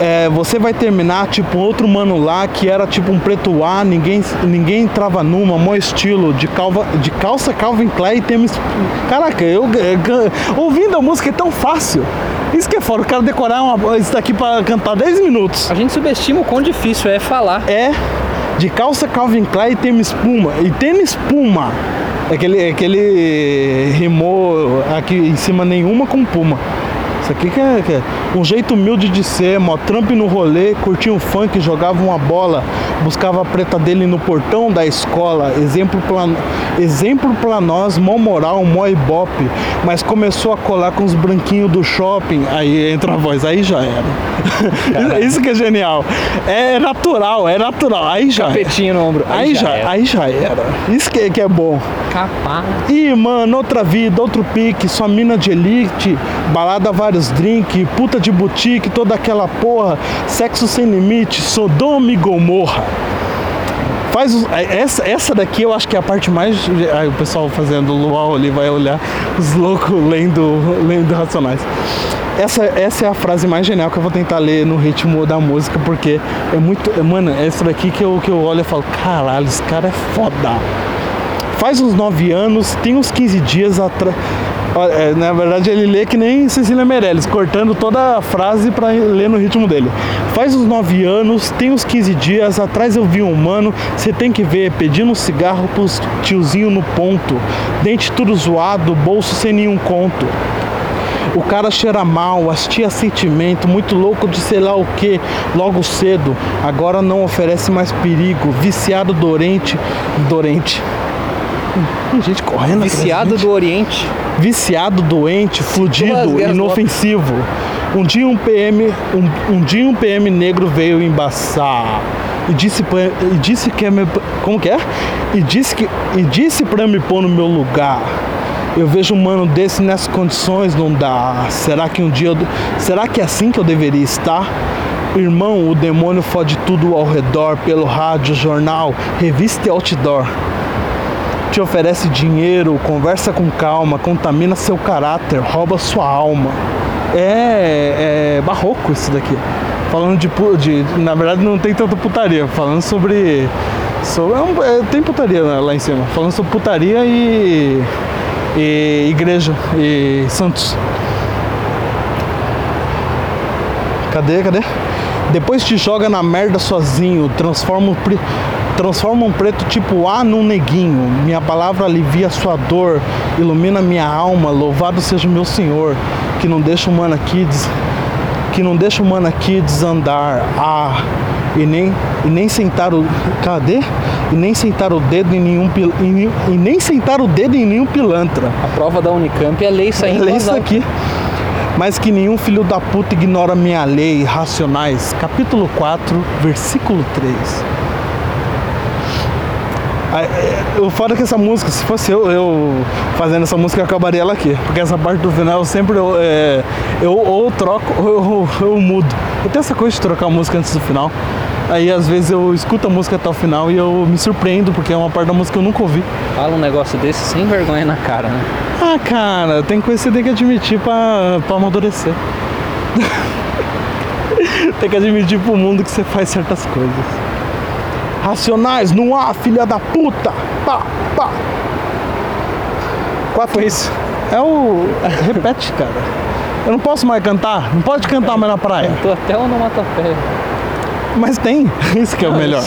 É, você vai terminar tipo outro mano lá que era tipo um preto A, ninguém, ninguém entrava numa, mó estilo, de, calva, de calça Calvin Klein e tênis. Caraca, eu, eu- ouvindo a música é tão fácil. Isso que é fora, o cara decorar uma, isso daqui pra cantar 10 minutos. A gente subestima o quão difícil é falar. É de calça Calvin Klein e tênis Puma. E tênis Puma. Aquele, aquele rimou aqui em cima nenhuma com Puma. Isso aqui que é, que é um jeito humilde de ser, mó Trump no rolê, curtia um funk, jogava uma bola, buscava a preta dele no portão da escola, exemplo pra, exemplo pra nós, mó moral, mó ibope, mas começou a colar com os branquinhos do shopping, aí entra a voz, aí já era. Isso que é genial. É natural, é natural, aí já era. Petinho no ombro. Aí já, era. aí já era. Isso que, que é bom. Capaz. Ih, mano, outra vida, outro pique, sua mina de elite, balada vários drink, puta de boutique, toda aquela porra, sexo sem limite, Sodoma e Gomorra. Faz os- é, essa, essa daqui eu acho que é a parte mais. Aí o pessoal fazendo luau ali vai olhar os loucos lendo, lendo Racionais. Essa, essa é a frase mais genial que eu vou tentar ler no ritmo da música, porque é muito. é, Mano, é essa daqui que eu, que eu olho e falo, caralho, esse cara é foda. Faz uns 9 anos, tem uns 15 dias atrás. Na verdade, ele lê que nem Cecília Meirelles, cortando toda a frase para ler no ritmo dele. Faz uns 9 anos, tem uns 15 dias atrás eu vi um mano, você tem que ver, pedindo um cigarro pros tiozinho no ponto. Dente tudo zoado, bolso sem nenhum conto. O cara cheira mal, as tia sentimento, muito louco de sei lá o que, logo cedo. Agora não oferece mais perigo, viciado doente. Doente. Tem gente correndo Viciado do Oriente. Viciado, doente, fudido, inofensivo. Um dia um PM, um, um dia um PM negro veio embaçar e disse pra, e disse que é meu, como que é? E disse que e disse para me pôr no meu lugar. Eu vejo um mano desse nessas condições não dá. Será que um dia eu, será que é assim que eu deveria estar? Irmão, o demônio fode tudo ao redor pelo rádio, jornal, revista e outdoor te oferece dinheiro, conversa com calma, contamina seu caráter, rouba sua alma. É, é barroco isso daqui. Falando de, de. Na verdade não tem tanta putaria. Falando sobre. sobre é é, tem putaria lá em cima. Falando sobre putaria e. e igreja e santos. Cadê, cadê? Depois te joga na merda sozinho, transforma, o pre- transforma um preto tipo A num neguinho. Minha palavra alivia sua dor, ilumina minha alma. Louvado seja o meu Senhor, que não deixa o mano aqui des- que não deixa o mano aqui desandar. Ah, e nem e nem sentar o cadê? E nem sentar o dedo em nenhum pil- nenhum- e nem sentar o dedo em nenhum pilantra. A prova da Unicamp é lei saindo Olha voz isso alta. aqui. mas que nenhum filho da puta ignora minha lei, Racionais, capítulo 4, versículo 3. É, O foda é que essa música, se fosse eu, eu fazendo essa música, eu acabaria ela aqui. Porque essa parte do final sempre eu, é, eu ou troco ou eu, eu mudo. Eu tenho essa coisa de trocar a música antes do final. Aí às vezes eu escuto a música até o final e eu me surpreendo, porque é uma parte da música que eu nunca ouvi. Fala um negócio desse sem vergonha na cara, né? Ah, cara, tem coisa que você tem que admitir pra, pra amadurecer. tem que admitir pro mundo que você faz certas coisas. Racionais no ar, filha da puta! Pá, pá! Qual foi isso? É o. Repete, cara. Eu não posso mais cantar. Não pode cantar mais na praia. Tô até onomatopeia. Mas tem. Isso que é o melhor.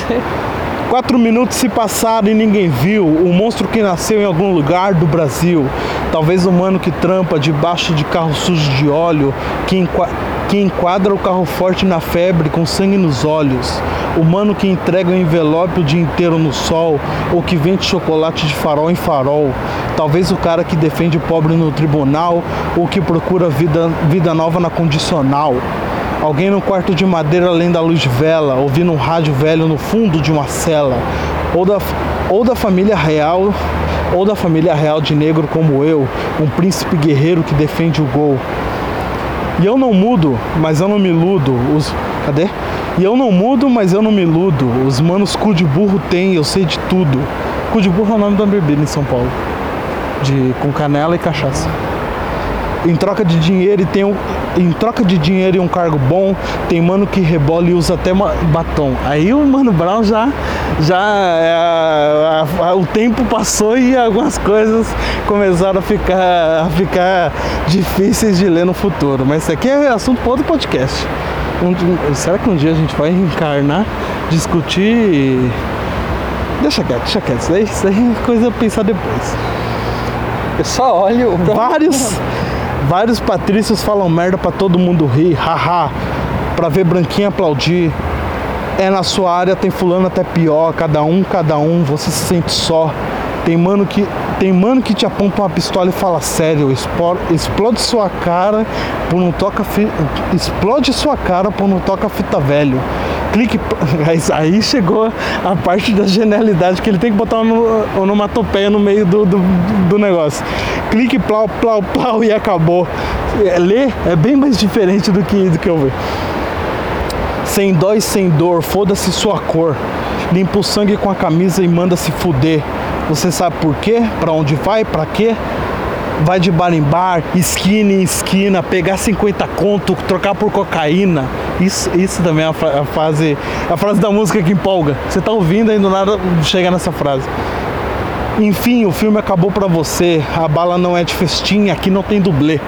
Quatro minutos se passaram e ninguém viu o monstro que nasceu em algum lugar do Brasil. Talvez o mano que trampa debaixo de carro sujo de óleo, que, enqua- que enquadra o carro forte na febre com sangue nos olhos. O mano que entrega o envelope o dia inteiro no sol, ou que vende chocolate de farol em farol. Talvez o cara que defende o pobre no tribunal, ou que procura vida, vida nova na condicional. Alguém no quarto de madeira além da luz de vela, ouvindo um rádio velho no fundo de uma cela. Ou da, ou da família real, ou da família real de negro como eu, um príncipe guerreiro que defende o gol. E eu não mudo, mas eu não me iludo. Os. Cadê? E eu não mudo, mas eu não me iludo. Os manos cu de burro tem, eu sei de tudo. Cu de burro é o nome da bebida em São Paulo. De, com canela e cachaça em troca de dinheiro e tem um, em troca de dinheiro e um cargo bom, tem mano que rebola e usa até batom. Aí o Mano Brown já já é, a- a- o tempo passou e algumas coisas começaram a ficar a ficar difíceis de ler no futuro. Mas isso aqui é assunto para outro podcast. Um será que um dia a gente vai encarnar, discutir? Deixa quieto, deixa quieto. Isso aí, isso é coisa a pensar depois. Eu só olho. Vários, vários patrícios falam merda pra todo mundo rir, haha, pra ver branquinha aplaudir. É na sua área, tem fulano até pior, cada um, cada um, você se sente só. Tem mano que, tem mano que te aponta uma pistola e fala sério, explode sua cara por não toca explode sua cara por não toca fita velho. Clique, aí- chegou a parte da genialidade que ele tem que botar uma onomatopeia no meio do, do, do negócio. Clique, plau, plau, plau e acabou. É, Ler é bem mais diferente do que, do que eu ver. Sem dó e sem dor, foda-se sua cor. Limpa o sangue com a camisa e manda se fuder. Você sabe por quê? Pra onde vai? Pra quê? Vai de bar em bar, esquina em esquina, pegar 50 conto, trocar por cocaína. Isso, isso também é a, fra- a frase, a frase da música que empolga. Você tá ouvindo e do nada chega nessa frase. Enfim, o filme acabou pra você. A bala não é de festinha, aqui não tem dublê.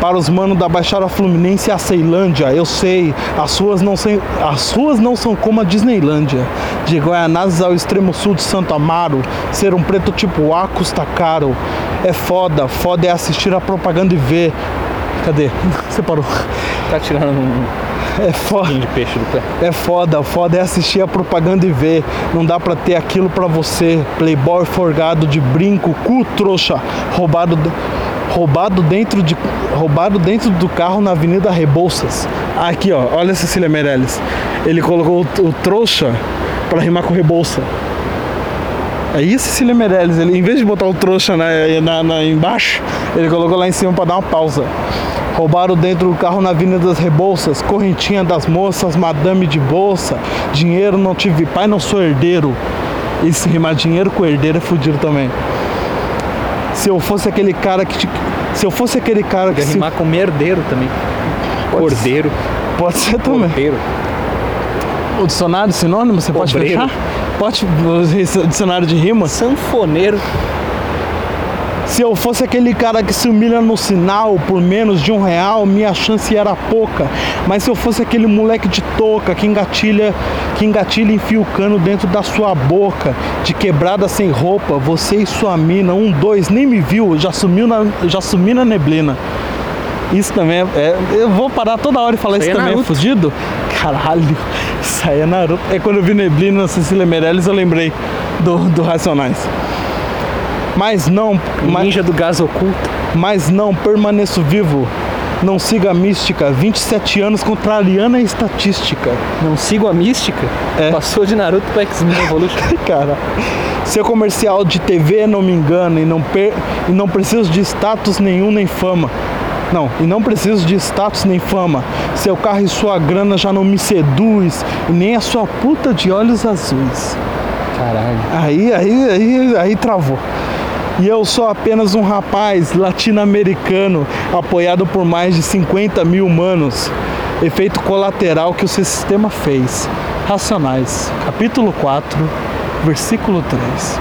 Para os manos da Baixada Fluminense e a Ceilândia, eu sei, as ruas não, sem, as ruas não são como a Disneylândia. De Guaianazes ao extremo sul de Santo Amaro, ser um preto tipo A custa caro. É foda, foda é assistir a propaganda e ver. Cadê? Você parou. Tá tirando um É foda. de peixe do pé. É foda, foda é assistir a propaganda e ver. Não dá pra ter aquilo pra você. Playboy forgado de brinco, cu trouxa, roubado, de- roubado dentro de roubado dentro do carro na Avenida Rebouças. Aqui, ó, olha Cecília Meirelles. Ele colocou o, o trouxa pra rimar com Rebouça. É isso, Cecília Meirelles. Ele, em vez de botar o trouxa na, na- na- embaixo, ele colocou lá em cima pra dar uma pausa. Roubaram dentro do carro na Avenida das Rebouças, correntinha das moças, madame de bolsa, dinheiro não tive pai, não sou herdeiro. E se rimar dinheiro com herdeiro é fudido também. Se eu fosse aquele cara que. te- Se eu fosse aquele cara que. Quer Se, rimar com merdeiro também. Cordeiro, pode ser também. porteiro. O dicionário sinônimo, você pode Obreiro. fechar? Pode. O dicionário de rimas? Sanfoneiro. Se eu fosse aquele cara que se humilha no sinal por menos de um real, minha chance era pouca. Mas se eu fosse aquele moleque de touca que engatilha, que engatilha e enfia o cano dentro da sua boca, de quebrada sem roupa, você e sua mina, um, dois, nem me viu, já sumiu na, já sumi na neblina. Isso também é, é- Eu vou parar toda hora e falar Isso isso, é também, é fudido? Caralho, isso aí é Naruto. É quando eu vi neblina na Cecília Meirelles, eu lembrei do, do Racionais. Mas não, mas, Ninja do gás oculto. mas não permaneço vivo. Não siga a mística. 27 anos contrariando a estatística. Não sigo a mística? É. Passou de Naruto pra X-Men Evolution. Cara, seu comercial de TV não me engana e não, per... e não preciso de status nenhum nem fama. Não, e não preciso de status nem fama. Seu carro e sua grana já não me seduz e nem a sua puta de olhos azuis. Caralho. Aí, aí, aí, aí travou. E eu sou apenas um rapaz latino-americano apoiado por mais de 50 mil humanos. Efeito colateral que o sistema fez. Racionais. Capítulo 4, versículo 3.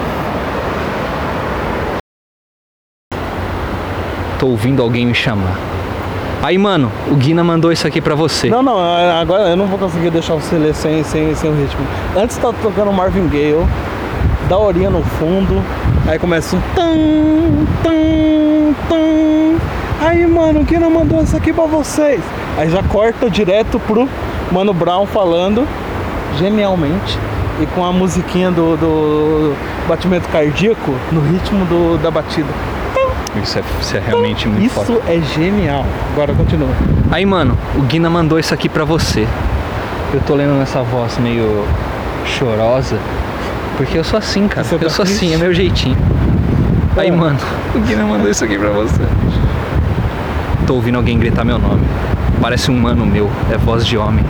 Tô ouvindo alguém me chamar. Aí, mano, o Guina mandou isso aqui pra você. Não, não, agora eu não vou conseguir deixar você ler sem, sem, sem o ritmo. Antes tá tocando Marvin Gaye, da horinha no fundo, aí começa um tam, tam, tam. Aí, mano, o Guina mandou isso aqui pra vocês. Aí já corta direto pro Mano Brown falando genialmente e com a musiquinha do, do batimento cardíaco no ritmo do, da batida. Isso é, isso é realmente muito Isso forte. é genial. Agora continua. Aí, mano, o Guina mandou isso aqui pra você. Eu tô lendo nessa voz meio chorosa, porque eu sou assim, cara. Tá eu sou assim, é meu jeitinho. Aí, mano, o Guina mandou isso aqui pra você. Tô ouvindo alguém gritar meu nome. Parece um mano meu, é voz de homem.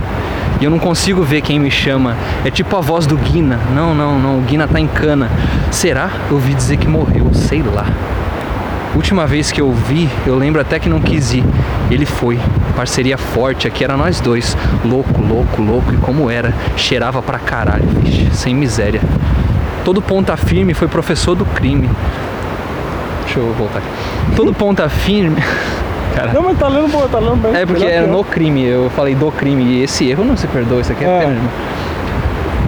E eu não consigo ver quem me chama. É tipo a voz do Guina. Não, não, não, o Guina tá em cana. Será? Eu ouvi dizer que morreu, sei lá. Última vez que eu vi, eu lembro até que não quis ir. Ele foi. Parceria forte, aqui era nós dois. Louco, louco, louco. E como era? Cheirava pra caralho, vixe. Sem miséria. Todo ponta firme foi professor do crime. Deixa eu voltar aqui. Todo ponta firme. Cara. Não, mas tá lendo, boa, tá lendo bem. É porque era no crime, eu falei do crime. E esse erro não se perdoa, isso aqui é, É.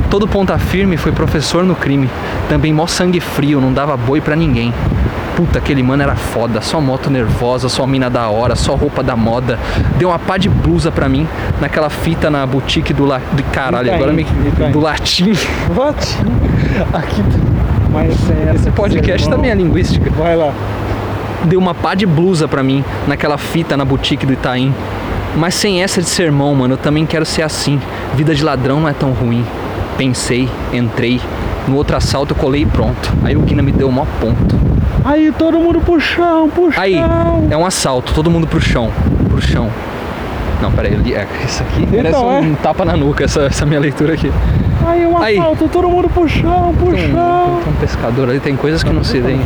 Todo ponta firme foi professor no crime. Também mó sangue frio, não dava boi pra ninguém. Puta, aquele mano era foda, só moto nervosa, só mina da hora, só roupa da moda. Deu uma pá de blusa pra mim, naquela fita na boutique do, la... do caralho, Itaim, agora me... Itaim. do latim. Vote. Aqui, Mas sem essa esse podcast também é linguística. Vai lá. deu uma pá de blusa pra mim naquela fita na boutique do Itaim. Mas sem essa de sermão, mano, eu também quero ser assim. Vida de ladrão não é tão ruim. Pensei, entrei. No outro assalto eu colei e pronto. Aí o Guina me deu o maior ponto. Aí todo mundo pro chão, pro chão. Aí, é um assalto, todo mundo pro chão. Pro chão. Não, peraí, é, isso aqui Então, um tapa na nuca, essa, essa minha leitura aqui. Aí um Aí. assalto, todo mundo pro chão, pro Tem, chão. tem um pescador ali, tem coisas que não se vê em,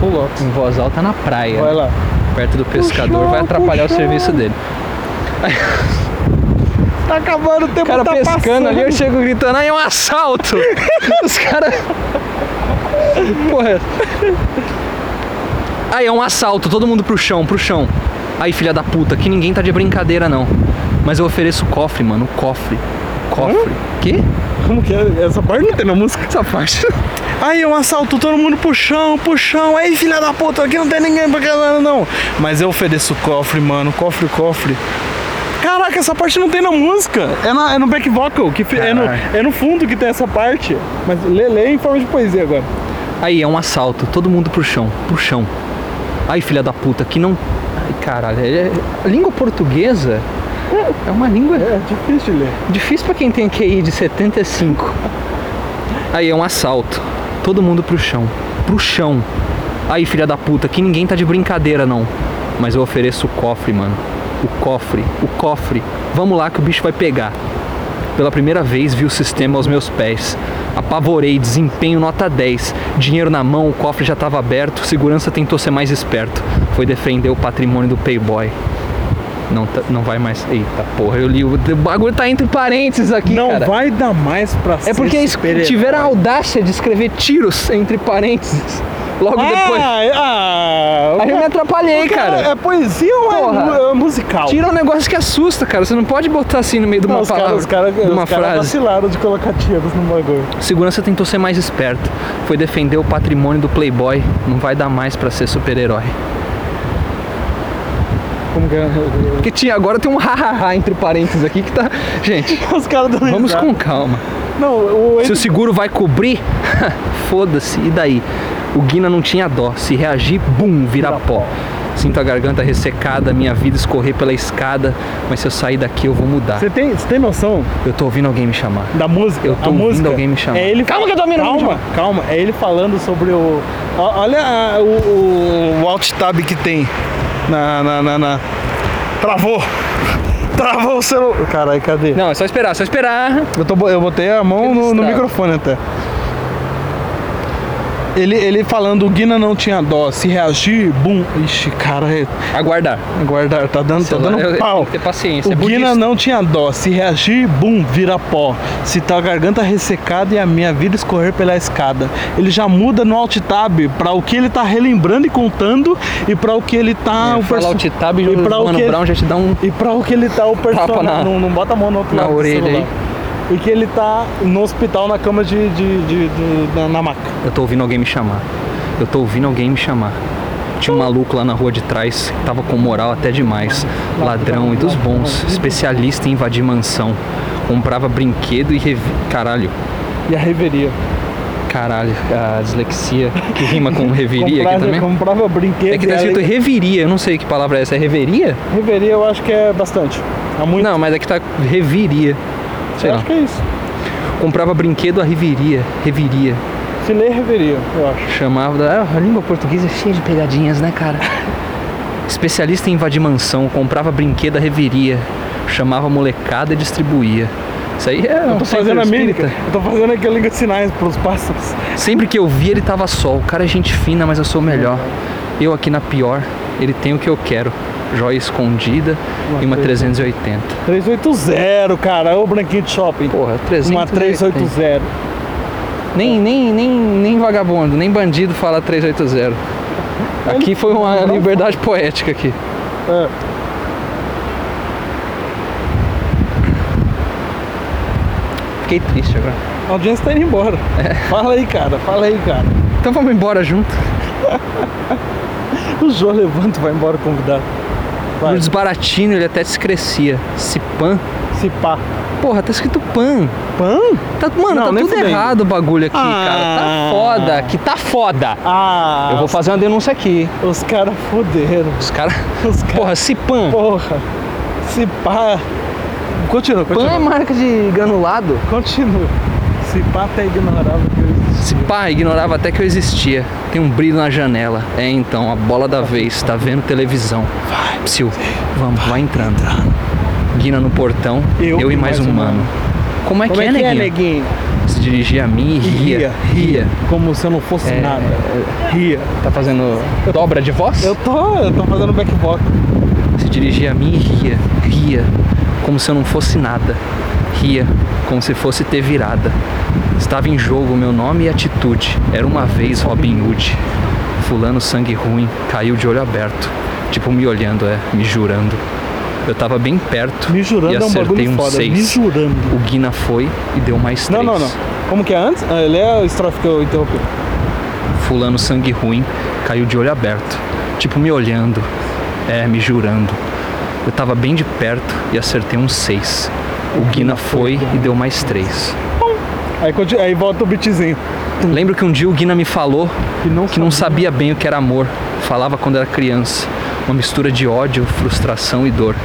voz alta na praia. Vai lá. Perto do pescador, vai atrapalhar o serviço dele. Tá acabando o tempo, O cara tá pescando passando. ali, eu chego gritando, aí é um assalto! Os caras. Porra. Aí é um assalto, todo mundo pro chão, pro chão. Aí, filha da puta, que ninguém tá de brincadeira não. Mas eu ofereço o cofre, mano, o cofre. Cofre. Que? Como que é? Essa parte não tem na música. Essa parte. Aí um assalto, todo mundo pro chão, pro chão. Aí, filha da puta, aqui não tem ninguém pra caralho, não. Mas eu ofereço o cofre, mano. Cofre, cofre. Caraca, essa parte não tem na música. É, na- é no back vocal, que é no, é no fundo que tem essa parte. Mas lê, lê em forma de poesia agora. Aí é um assalto, todo mundo pro chão, pro chão. Aí, filha da puta, que não. Ai, caralho, é... a língua portuguesa é uma língua É difícil de ler. Difícil pra quem tem QI de 75. Aí é um assalto. Todo mundo pro chão. Pro chão. Aí, filha da puta, que ninguém tá de brincadeira, não. Mas eu ofereço o cofre, mano. O cofre. O cofre. Vamos lá que o bicho vai pegar. Pela primeira vez vi o sistema aos meus pés. Apavorei, desempenho nota 10. Dinheiro na mão, o cofre já estava aberto. Segurança tentou ser mais esperto. Foi defender o patrimônio do Playboy. Não, tá- não vai mais. Eita porra, eu li o. O bagulho tá entre parênteses aqui, Não cara. vai dar mais pra É porque eles tiveram a audácia de escrever tiros entre parênteses. Logo depois. Ah, ah, Aí eu me atrapalhei, cara. É poesia ou é é musical? Tira um negócio que assusta, cara. Você não pode botar assim no meio de uma Não, os palavra, caras os cara, de uma os cara frase. vacilaram de colocar tiros no bagulho. Segurança tentou ser mais esperto. Foi defender o patrimônio do Playboy. Não vai dar mais pra ser super-herói. Como que é? Porque tinha, agora tem um hahaha entre parênteses aqui que tá. Gente, Os caras vamos com calma. Não, o Se o seguro vai cobrir, foda-se. E daí? O Guina não tinha dó. Se reagir, bum, vira Vira pó. pó. Sinto a garganta ressecada, minha vida escorrer pela escada, mas se eu sair daqui eu vou mudar. Você tem, você tem noção Eu tô ouvindo alguém me chamar. da música? Eu tô a ouvindo música alguém me chamar. É ele Calma que eu tô ouvindo alguém me Calma, calma. É ele falando sobre o. Olha a- o, o, o alt tab que tem na, na, na, na- Travou! Travou o celular. Caralho, cadê? Não, é só esperar, só esperar. Eu, tô, eu botei a mão no, no microfone até. Ele, ele falando, o Guina não tinha dó. Se reagir, bum. Ixi, cara, é- Aguardar. aguardar, tá dando, tá dando pau. tem que ter paciência, O é Guina budista. não tinha dó. Se reagir, bum, vira pó. Se tá a garganta ressecada e a minha vida escorrer pela escada. Ele já muda no alt tab pra o que ele tá relembrando e contando e pra o que ele tá. É, o perso- alt tab e e o que- Brown já te dá um... E pra o que ele tá o personagem. na- Não, não bota a mão no outro na lado do orelha aí. E que ele tá no hospital na cama de. de, de- de- na, na maca. Eu tô ouvindo alguém me chamar. Eu tô ouvindo alguém me chamar. Tinha um maluco lá na rua de trás que tava com moral até demais. Ladrão e dos bons. Especialista em invadir mansão. Comprava brinquedo e revi... Caralho. E a reveria. Caralho. A dislexia que rima com reviria aqui comprava, também. comprava brinquedo. É que tá escrito reviria. Eu não sei que palavra é essa. É reveria? Reveria eu acho que é bastante. Há muito. Não, mas aqui tá reviria. Sei eu lá. acho que é isso. Comprava brinquedo a reviria. Reviria. Se lê reveria, eu acho. Chamava. Ah, a língua portuguesa é cheia de pegadinhas, né, cara? Especialista em invadir mansão, comprava brinquedo a reviria, chamava molecada e distribuía. Isso aí é Eu um tô fazendo a mímica. Eu tô fazendo aqui a língua de sinais pros pássaros. Sempre que eu via ele tava só. O cara é gente fina, mas eu sou o melhor. Eu aqui na pior, ele tem o que eu quero. Joia escondida Uma e uma três- 380. 380, cara. Ô branquinho de shopping. Porra, 380. Uma 380. Nem, nem, nem, nem vagabundo, nem bandido fala 380. Aqui foi uma liberdade poética aqui. É. Fiquei triste agora. A audiência tá indo embora. É. Fala aí, cara. Fala aí, cara. Então vamos embora junto. O Jô levanta e vai embora convidado. No Vai. desbaratino ele até descrescia. Se pan. Se pá. Porra, tá escrito pan. Pan? Tá, mano, Não, tá tudo errado o bagulho aqui, Ah. cara. Tá foda, aqui tá foda. Ah. Eu vou fazer uma denúncia aqui. Os caras fuderam. Os caras. Os caras. Porra, se pan. Porra. Se pá. Continua, Pan é continua. marca de granulado. Continua. Se pá até ignorava que eu existia. Se pá, ignorava até que eu existia. Tem um brilho na janela. É então, a bola da vez. Tá vendo televisão. Vai, Psyu. Vamos, vai entrando. Guina no portão. Eu, e mais um mano. Como é Como que é é, que é, neguinho? neguinho? Se dirigia a mim e ria. Ria. Como se eu não fosse É, nada. Ria. Tá fazendo dobra de voz? Eu tô, eu tô fazendo back vocal. Se dirigia a mim e ria, ria, como se eu não fosse nada. Ria, como se fosse ter virada. Estava em jogo meu nome e atitude. Era uma vez Robin Hood. Fulano sangue ruim, caiu de olho aberto. Tipo me olhando, é, me jurando. Eu tava bem perto Me jurando e é um acertei bagulho um foda. Me seis. jurando. O Guina foi e deu mais Não, três. não, não. Como que é antes? Ah, ele é a estrofe que eu interrompi. Fulano sangue ruim, caiu de olho aberto, tipo me olhando, é, me jurando. Eu tava bem de perto e acertei um seis. O Guina foi e deu mais três. Aí, aí volta o beatzinho. Lembro que um dia o Guina me falou Que não, que não sabia bem o que era amor. Falava quando era criança. Uma mistura de ódio, frustração e dor.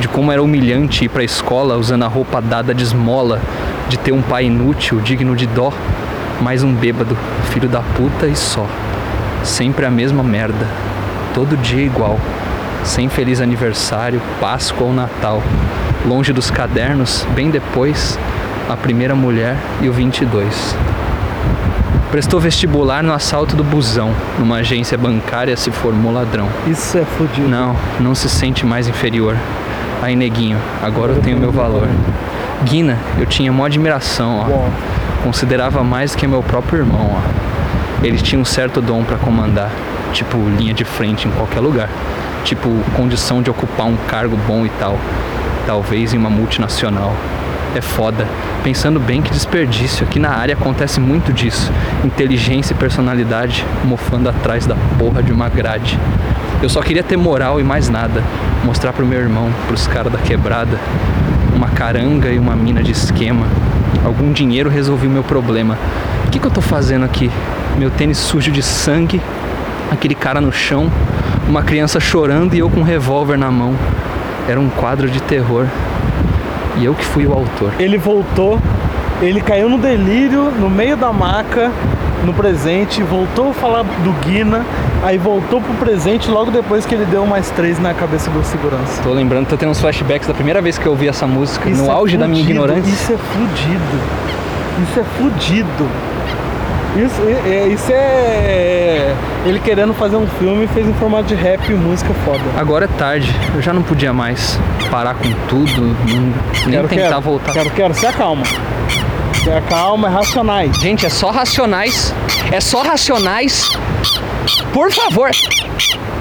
De como era humilhante ir pra escola usando a roupa dada de esmola. De ter um pai inútil, digno de dó. Mais um bêbado, filho da puta e só. Sempre a mesma merda. Todo dia igual. Sem feliz aniversário, Páscoa ou Natal. Longe dos cadernos, bem depois, a primeira mulher e o 22. Prestou vestibular no assalto do busão. Numa agência bancária se formou ladrão. Isso é fudido. Não, não se sente mais inferior. Aí, neguinho, agora eu tenho meu valor. Guina, eu tinha mó admiração, ó. Bom, Considerava mais que meu próprio irmão, ó. Ele tinha um certo dom pra comandar, tipo linha de frente em qualquer lugar. Tipo condição de ocupar um cargo bom e tal. Talvez em uma multinacional. É foda. Pensando bem que desperdício, aqui na área acontece muito disso. Inteligência e personalidade mofando atrás da porra de uma grade. Eu só queria ter moral e mais nada. Mostrar pro meu irmão, pros caras da quebrada, uma caranga e uma mina de esquema. Algum dinheiro resolveu meu problema. O que, que eu tô fazendo aqui? Meu tênis sujo de sangue, aquele cara no chão, Uma criança chorando e eu com um revólver na mão. Era um quadro de terror. E eu que fui o autor. Ele voltou, ele caiu no delírio, no meio da maca, no presente, voltou a falar do Guina, aí voltou pro presente logo depois que ele deu mais três na cabeça do segurança. Tô lembrando, tô tendo uns flashbacks da primeira vez que eu ouvi essa música, Isso no é auge da minha fudido, ignorância. Isso é fudido. Isso é fudido. Isso é, isso é. Ele querendo fazer um filme fez em formato de rap e música foda. Agora é tarde, eu já não podia mais parar com tudo, nem, Quero, tentar quero, voltar. Quero, quero, se acalma. Se acalma, é racionais. Gente, é só racionais. É só racionais. Por favor.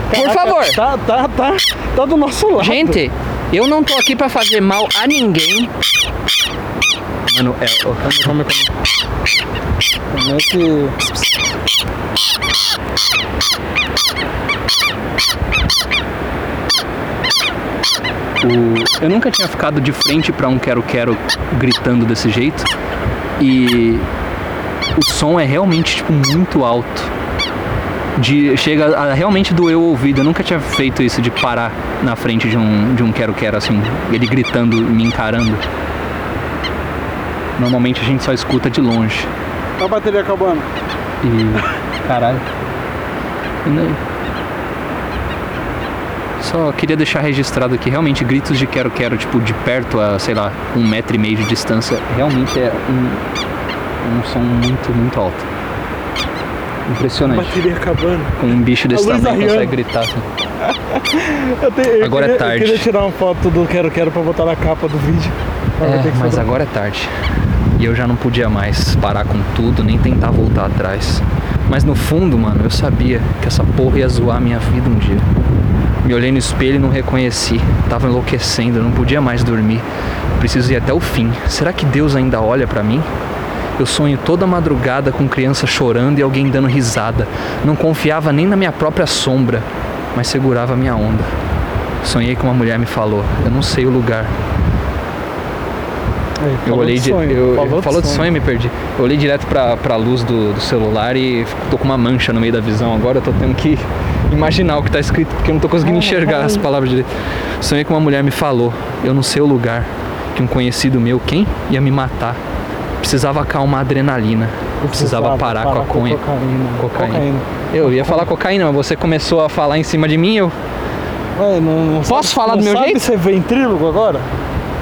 Por Caraca, favor. Tá, tá, tá, tá do nosso lado. Gente, eu não tô aqui pra fazer mal a ninguém. Mano, é. Como é que. Como é que. o- eu nunca tinha ficado de frente pra um quero-quero gritando desse jeito. E o som é realmente tipo muito alto. De, chega a realmente doer o ouvido. Eu nunca tinha feito isso de parar na frente de um de um quero-quero assim, ele gritando, me encarando. Normalmente a gente só escuta de longe. Tá a bateria acabando. E. Caralho. E daí? Só queria deixar registrado aqui, realmente gritos de quero quero, tipo, de perto a, sei lá, um metro e meio de distância, realmente é um, um som muito, muito alto. Impressionante. Bateria acabando. Com um bicho desse tamanho arriando. consegue gritar. assim. Eu te- eu Agora é queria, tarde. Eu queria tirar uma foto do Quero Quero pra botar na capa do vídeo. Mas vai ter É, mas agora é tarde. E eu já não podia mais parar com tudo, nem tentar voltar atrás. Mas no fundo, mano, eu sabia que essa porra ia zoar a minha vida um dia. Me olhei no espelho e não reconheci. Tava enlouquecendo, eu não podia mais dormir. Preciso ir até o fim. Será que Deus ainda olha pra mim? Eu sonho toda madrugada com criança chorando e alguém dando risada. Não confiava nem na minha própria sombra, mas segurava a minha onda. Sonhei que uma mulher me falou: Eu não sei o lugar, Aí, eu falou olhei de sonho, eu, falou falou de sonho, me perdi. Eu olhei direto pra, pra luz do, do celular e tô com uma mancha no meio da visão. Agora eu tô tendo que imaginar o que tá escrito porque eu não tô conseguindo Ah, enxergar ai. as palavras direito. Sonhei que uma mulher me falou, eu não sei o lugar, que um conhecido meu, quem? Ia me matar. Precisava acalmar a adrenalina. Eu precisava parar, com a conha. Cocaína. Cocaína. Eu ia falar cocaína, mas você começou a falar em cima de mim, eu. Ué, não, não Posso sabe- falar do meu sabe jeito? ser ventrílogo agora?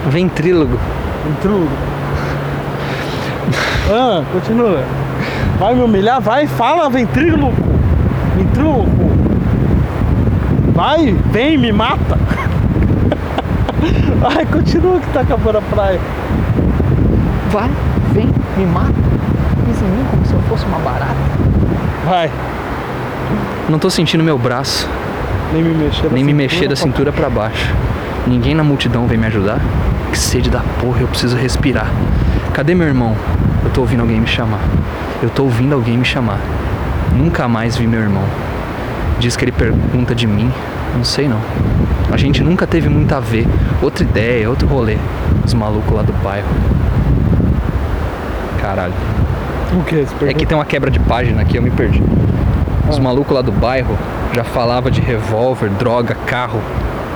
Ventrílogo. Ventrílogo. Ah, continua. Vai me humilhar? Vai, fala, ventríloco. Ventríloco. Vai, vem, me mata. Vai, continua que tá acabando a praia. Vai, me mata. Pisa em mim como se eu fosse uma barata. Vai, Não tô sentindo meu braço. nem me mexer. da nem me mexer da cintura pra baixo. Ninguém na multidão vem me ajudar? Que sede da porra, eu preciso respirar. Cadê meu irmão? Eu tô ouvindo alguém me chamar. Eu tô ouvindo alguém me chamar. Nunca mais vi meu irmão. Diz que ele pergunta de mim. Não sei não. A gente nunca teve muito a ver. Outra ideia, outro rolê. Os malucos lá do bairro. Caralho. O que? Você É que tem uma quebra de página aqui, eu me perdi. Os Ah. malucos lá do bairro já falava de revólver, droga, carro.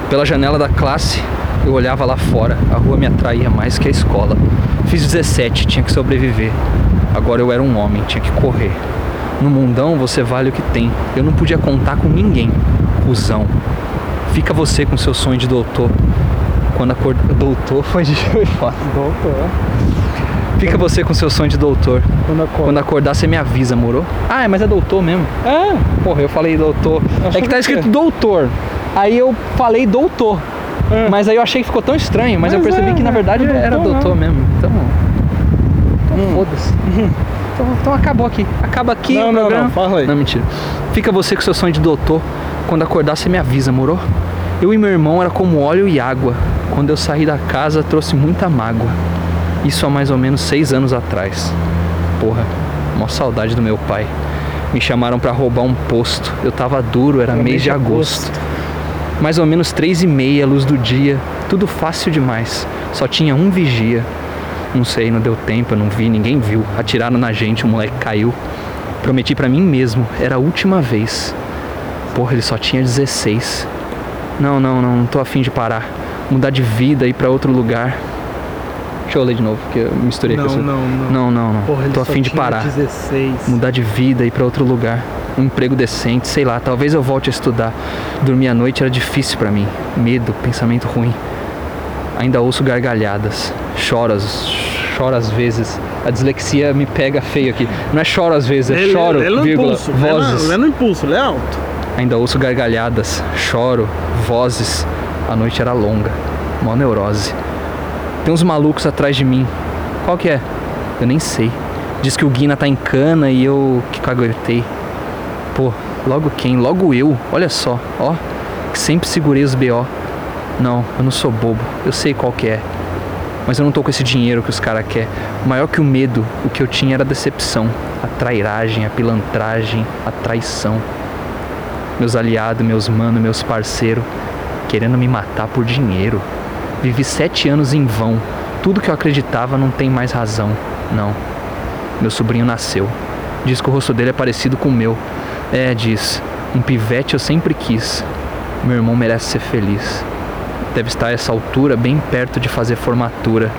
Pela janela da classe, eu olhava lá fora. A rua me atraía mais que a escola. Fiz 17, tinha que sobreviver. Agora eu era um homem, tinha que correr. No mundão você vale o que tem. Eu não podia contar com ninguém. Cusão. Fica você com seu sonho de doutor. Quando acordou. Doutor foi de. Doutor. Fica você com seu sonho de doutor. Quando acorda. Quando acordar, você me avisa, moro? Ah, é, mas é doutor mesmo. É, Porra, eu falei doutor. Achei é que tá que escrito é. doutor. Aí eu falei doutor. É. Mas aí eu achei que ficou tão estranho, mas, eu Mas percebi é, que na é, verdade é era doutor doutor mesmo. Então. Então foda-se. Então, então acabou aqui. Acaba aqui Não, o não, programa. não, fala aí. Não, mentira. Fica você com seu sonho de doutor. Quando acordar, você me avisa, moro? Eu e meu irmão era como óleo e água. Quando eu saí da casa, trouxe muita mágoa. Isso há mais ou menos seis anos atrás. Porra, mó saudade do meu pai. Me chamaram pra roubar um posto. Eu tava duro, era, mês de agosto. Mais ou menos três e meia, luz do dia. Tudo fácil demais. Só tinha um vigia. Não sei, não deu tempo, eu não vi, ninguém viu. Atiraram na gente, o moleque caiu. Prometi pra mim mesmo, era a última vez. Porra, ele só tinha 16. Não, não, não, não tô afim de parar. Mudar de vida, ir pra outro lugar. Eu ler de novo, porque eu misturei Não, com essa. não, não. Não, não, não. Porra, tô só afim de parar. 16. Mudar de vida, ir pra outro lugar. Um emprego decente, sei lá, talvez eu volte a estudar. Dormir à noite era difícil pra mim. Medo, pensamento ruim. Ainda ouço gargalhadas. Choro, choro às vezes. A dislexia me pega feio aqui. Não é choro às vezes, é choro, lê no vírgula, impulso, vozes. Lê no impulso, lê alto. Ainda ouço gargalhadas, choro, vozes. A noite era longa. Mó neurose. Tem uns malucos atrás de mim. Qual que é? Eu nem sei. Diz que o Guina tá em cana e eu que caguetei. Pô, logo quem? Logo eu. Olha só, ó. Sempre segurei os BO. Não, eu não sou bobo. Eu sei qual que é. Mas eu não tô com esse dinheiro que os caras querem. Maior que o medo, o que eu tinha era a decepção. A trairagem, a pilantragem, a traição meus aliados, meus mano, meus parceiros, querendo me matar por dinheiro. Vivi sete anos em vão. Tudo que eu acreditava não tem mais razão. Não. Meu sobrinho nasceu. Diz que o rosto dele é parecido com o meu. É, diz. Um pivete eu sempre quis. Meu irmão merece ser feliz. Deve estar a essa altura bem perto de fazer formatura.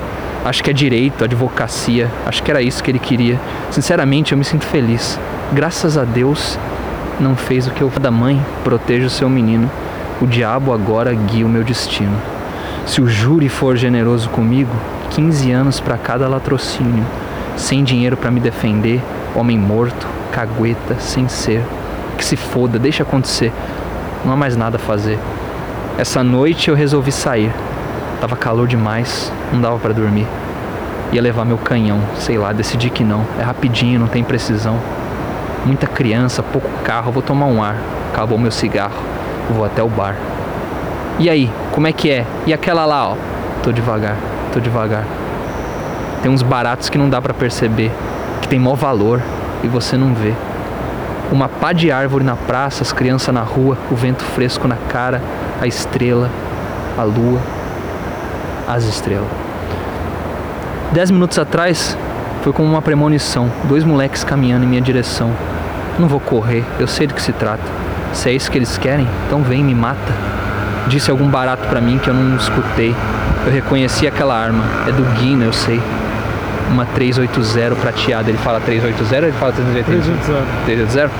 Acho que é direito, advocacia. Acho que era isso que ele queria. Sinceramente, eu me sinto feliz. Graças a Deus, não fez o que eu da mãe, proteja o seu menino. O diabo agora guia o meu destino. Se o júri for generoso comigo, 15 anos para cada latrocínio. Sem dinheiro para me defender, homem morto, cagueta, sem ser. Que se foda, deixa acontecer. Não há mais nada a fazer. Essa noite eu resolvi sair. Tava calor demais, não dava para dormir. Ia levar meu canhão, sei lá, decidi que não. É rapidinho, não tem precisão. Muita criança, pouco carro, vou tomar um ar. Acabou meu cigarro, vou até o bar. E aí, como é que é? E aquela lá, ó? Tô devagar, tô devagar. Tem uns baratos que não dá pra perceber, que tem maior valor e você não vê. Uma pá de árvore na praça, as crianças na rua, o vento fresco na cara, a estrela, a lua, as estrelas. Dez minutos atrás, foi como uma premonição. Dois moleques caminhando em minha direção. Não vou correr, eu sei do que se trata. Se é isso que eles querem, então vem, me mata. Disse algum barato pra mim que eu não escutei. Eu reconheci aquela arma. É do Guina, eu sei. Uma 380 prateada. Ele fala 380 ou ele fala 380? 380?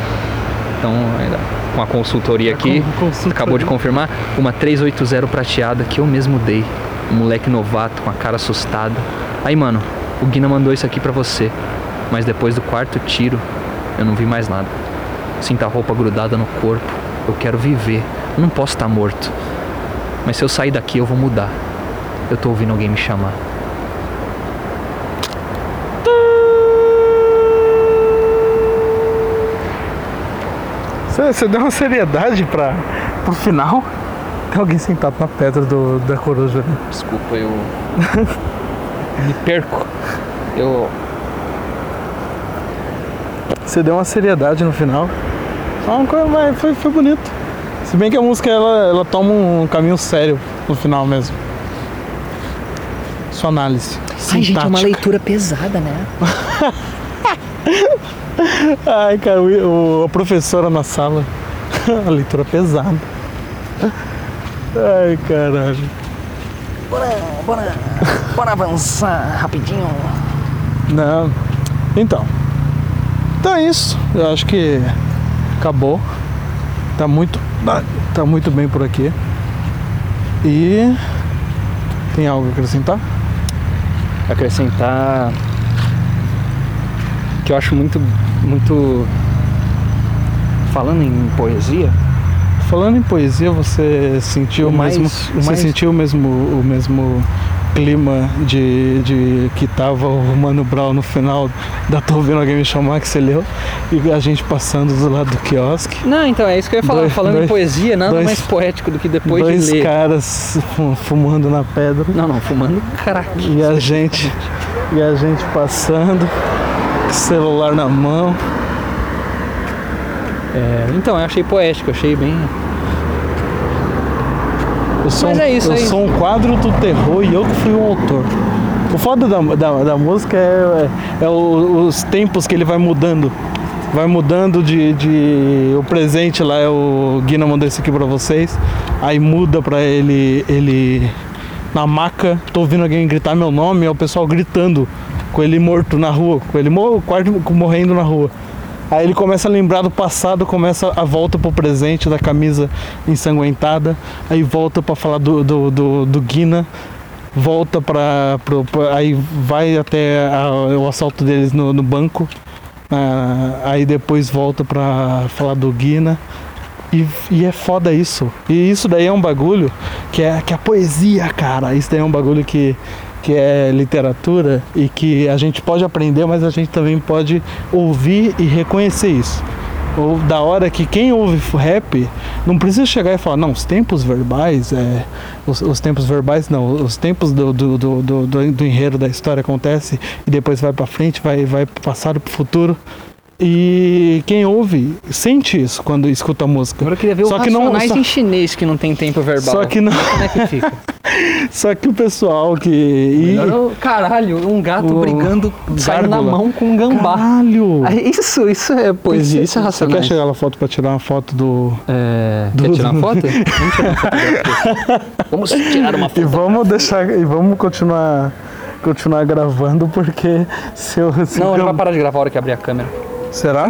Então, ainda com a consultoria aqui, com- consultoria. acabou de confirmar. Uma 380 prateada que eu mesmo dei. Um moleque novato com a cara assustada. Aí, mano, o Guina mandou isso aqui pra você. Mas depois do quarto tiro, eu não vi mais nada. Sinto a roupa grudada no corpo. Eu quero viver. Eu não posso estar morto. Mas se eu sair daqui, eu vou mudar. Eu tô ouvindo alguém me chamar. Você, você deu uma seriedade pra, pro final. Tem alguém sentado na pedra do, da coruja ali. Desculpa, eu. me perco. Eu. Você deu uma seriedade no final. Foi, foi bonito. Se bem que a música ela, ela toma um caminho sério no final mesmo. Sua análise. Ai, gente, é uma leitura pesada, né? Ai, cara, o, o- a professora na sala. a leitura pesada. Ai, caralho. Bora, bora, bora avançar rapidinho. Não. Então. Então é isso. Eu acho que acabou. Tá muito. Tá muito bem por aqui. E. Tem algo a acrescentar? acrescentar que eu acho muito muito falando em poesia Falando em poesia, você sentiu O mais- mesmo. o você mais- sentiu o mesmo, o mesmo clima de, de que tava o Mano Brown no final da Tô ouvindo alguém me chamar que você leu e a gente passando do lado do quiosque. não então é isso que eu ia falar Dois- falando dois- em poesia nada dois- mais poético do que depois dois de ler caras fu- fumando na pedra não não fumando crack e a gente e a gente passando, celular na mão. É, então eu achei poético achei bem Eu sou, Mas um, é isso eu aí. sou um quadro do terror e eu que fui o autor. O foda da, da, da música é, é, é o- os tempos que ele vai mudando. vai mudando de, de. O presente lá é o Guina mandou isso aqui pra vocês. Aí muda pra ele. ele na maca. Tô ouvindo alguém gritar meu nome, é o pessoal gritando com ele morto na rua, com ele mo- quase morrendo na rua. Aí ele começa a lembrar do passado, começa a volta pro presente da camisa ensanguentada, aí volta pra falar do, do, do, do Guina, volta pra- Aí vai até a- o assalto deles no, no banco, ah, aí depois volta pra falar do Guina. E, e é foda isso. E isso daí é um bagulho que é, que é poesia, cara. Isso daí é um bagulho que, que é literatura e que a gente pode aprender, mas a gente também pode ouvir e reconhecer isso. Ou da hora que quem ouve rap não precisa chegar e falar, não, os tempos verbais, é, os, os tempos verbais não, os tempos do, do, do, do, do- do enredo da história acontece e depois vai pra frente, vai, vai passado, pro futuro. E quem ouve sente isso quando escuta a música. Agora eu queria ver Só o que não- só- em chinês que não tem tempo verbal. Só que não, Como é que fica? só que o pessoal que e- Caralho, um gato O- brigando, saindo na mão com um gambá. Caralho. Ah, Isso, isso é poesia, isso é Você quer chegar na foto pra tirar uma foto do É, Do- quer tirar uma foto? Vamos tirar uma foto. Vamos tirar uma E foto. vamos deixar e vamos continuar continuar gravando porque se eu se Não, eu- ele vai parar de gravar a hora que abrir a câmera. Será?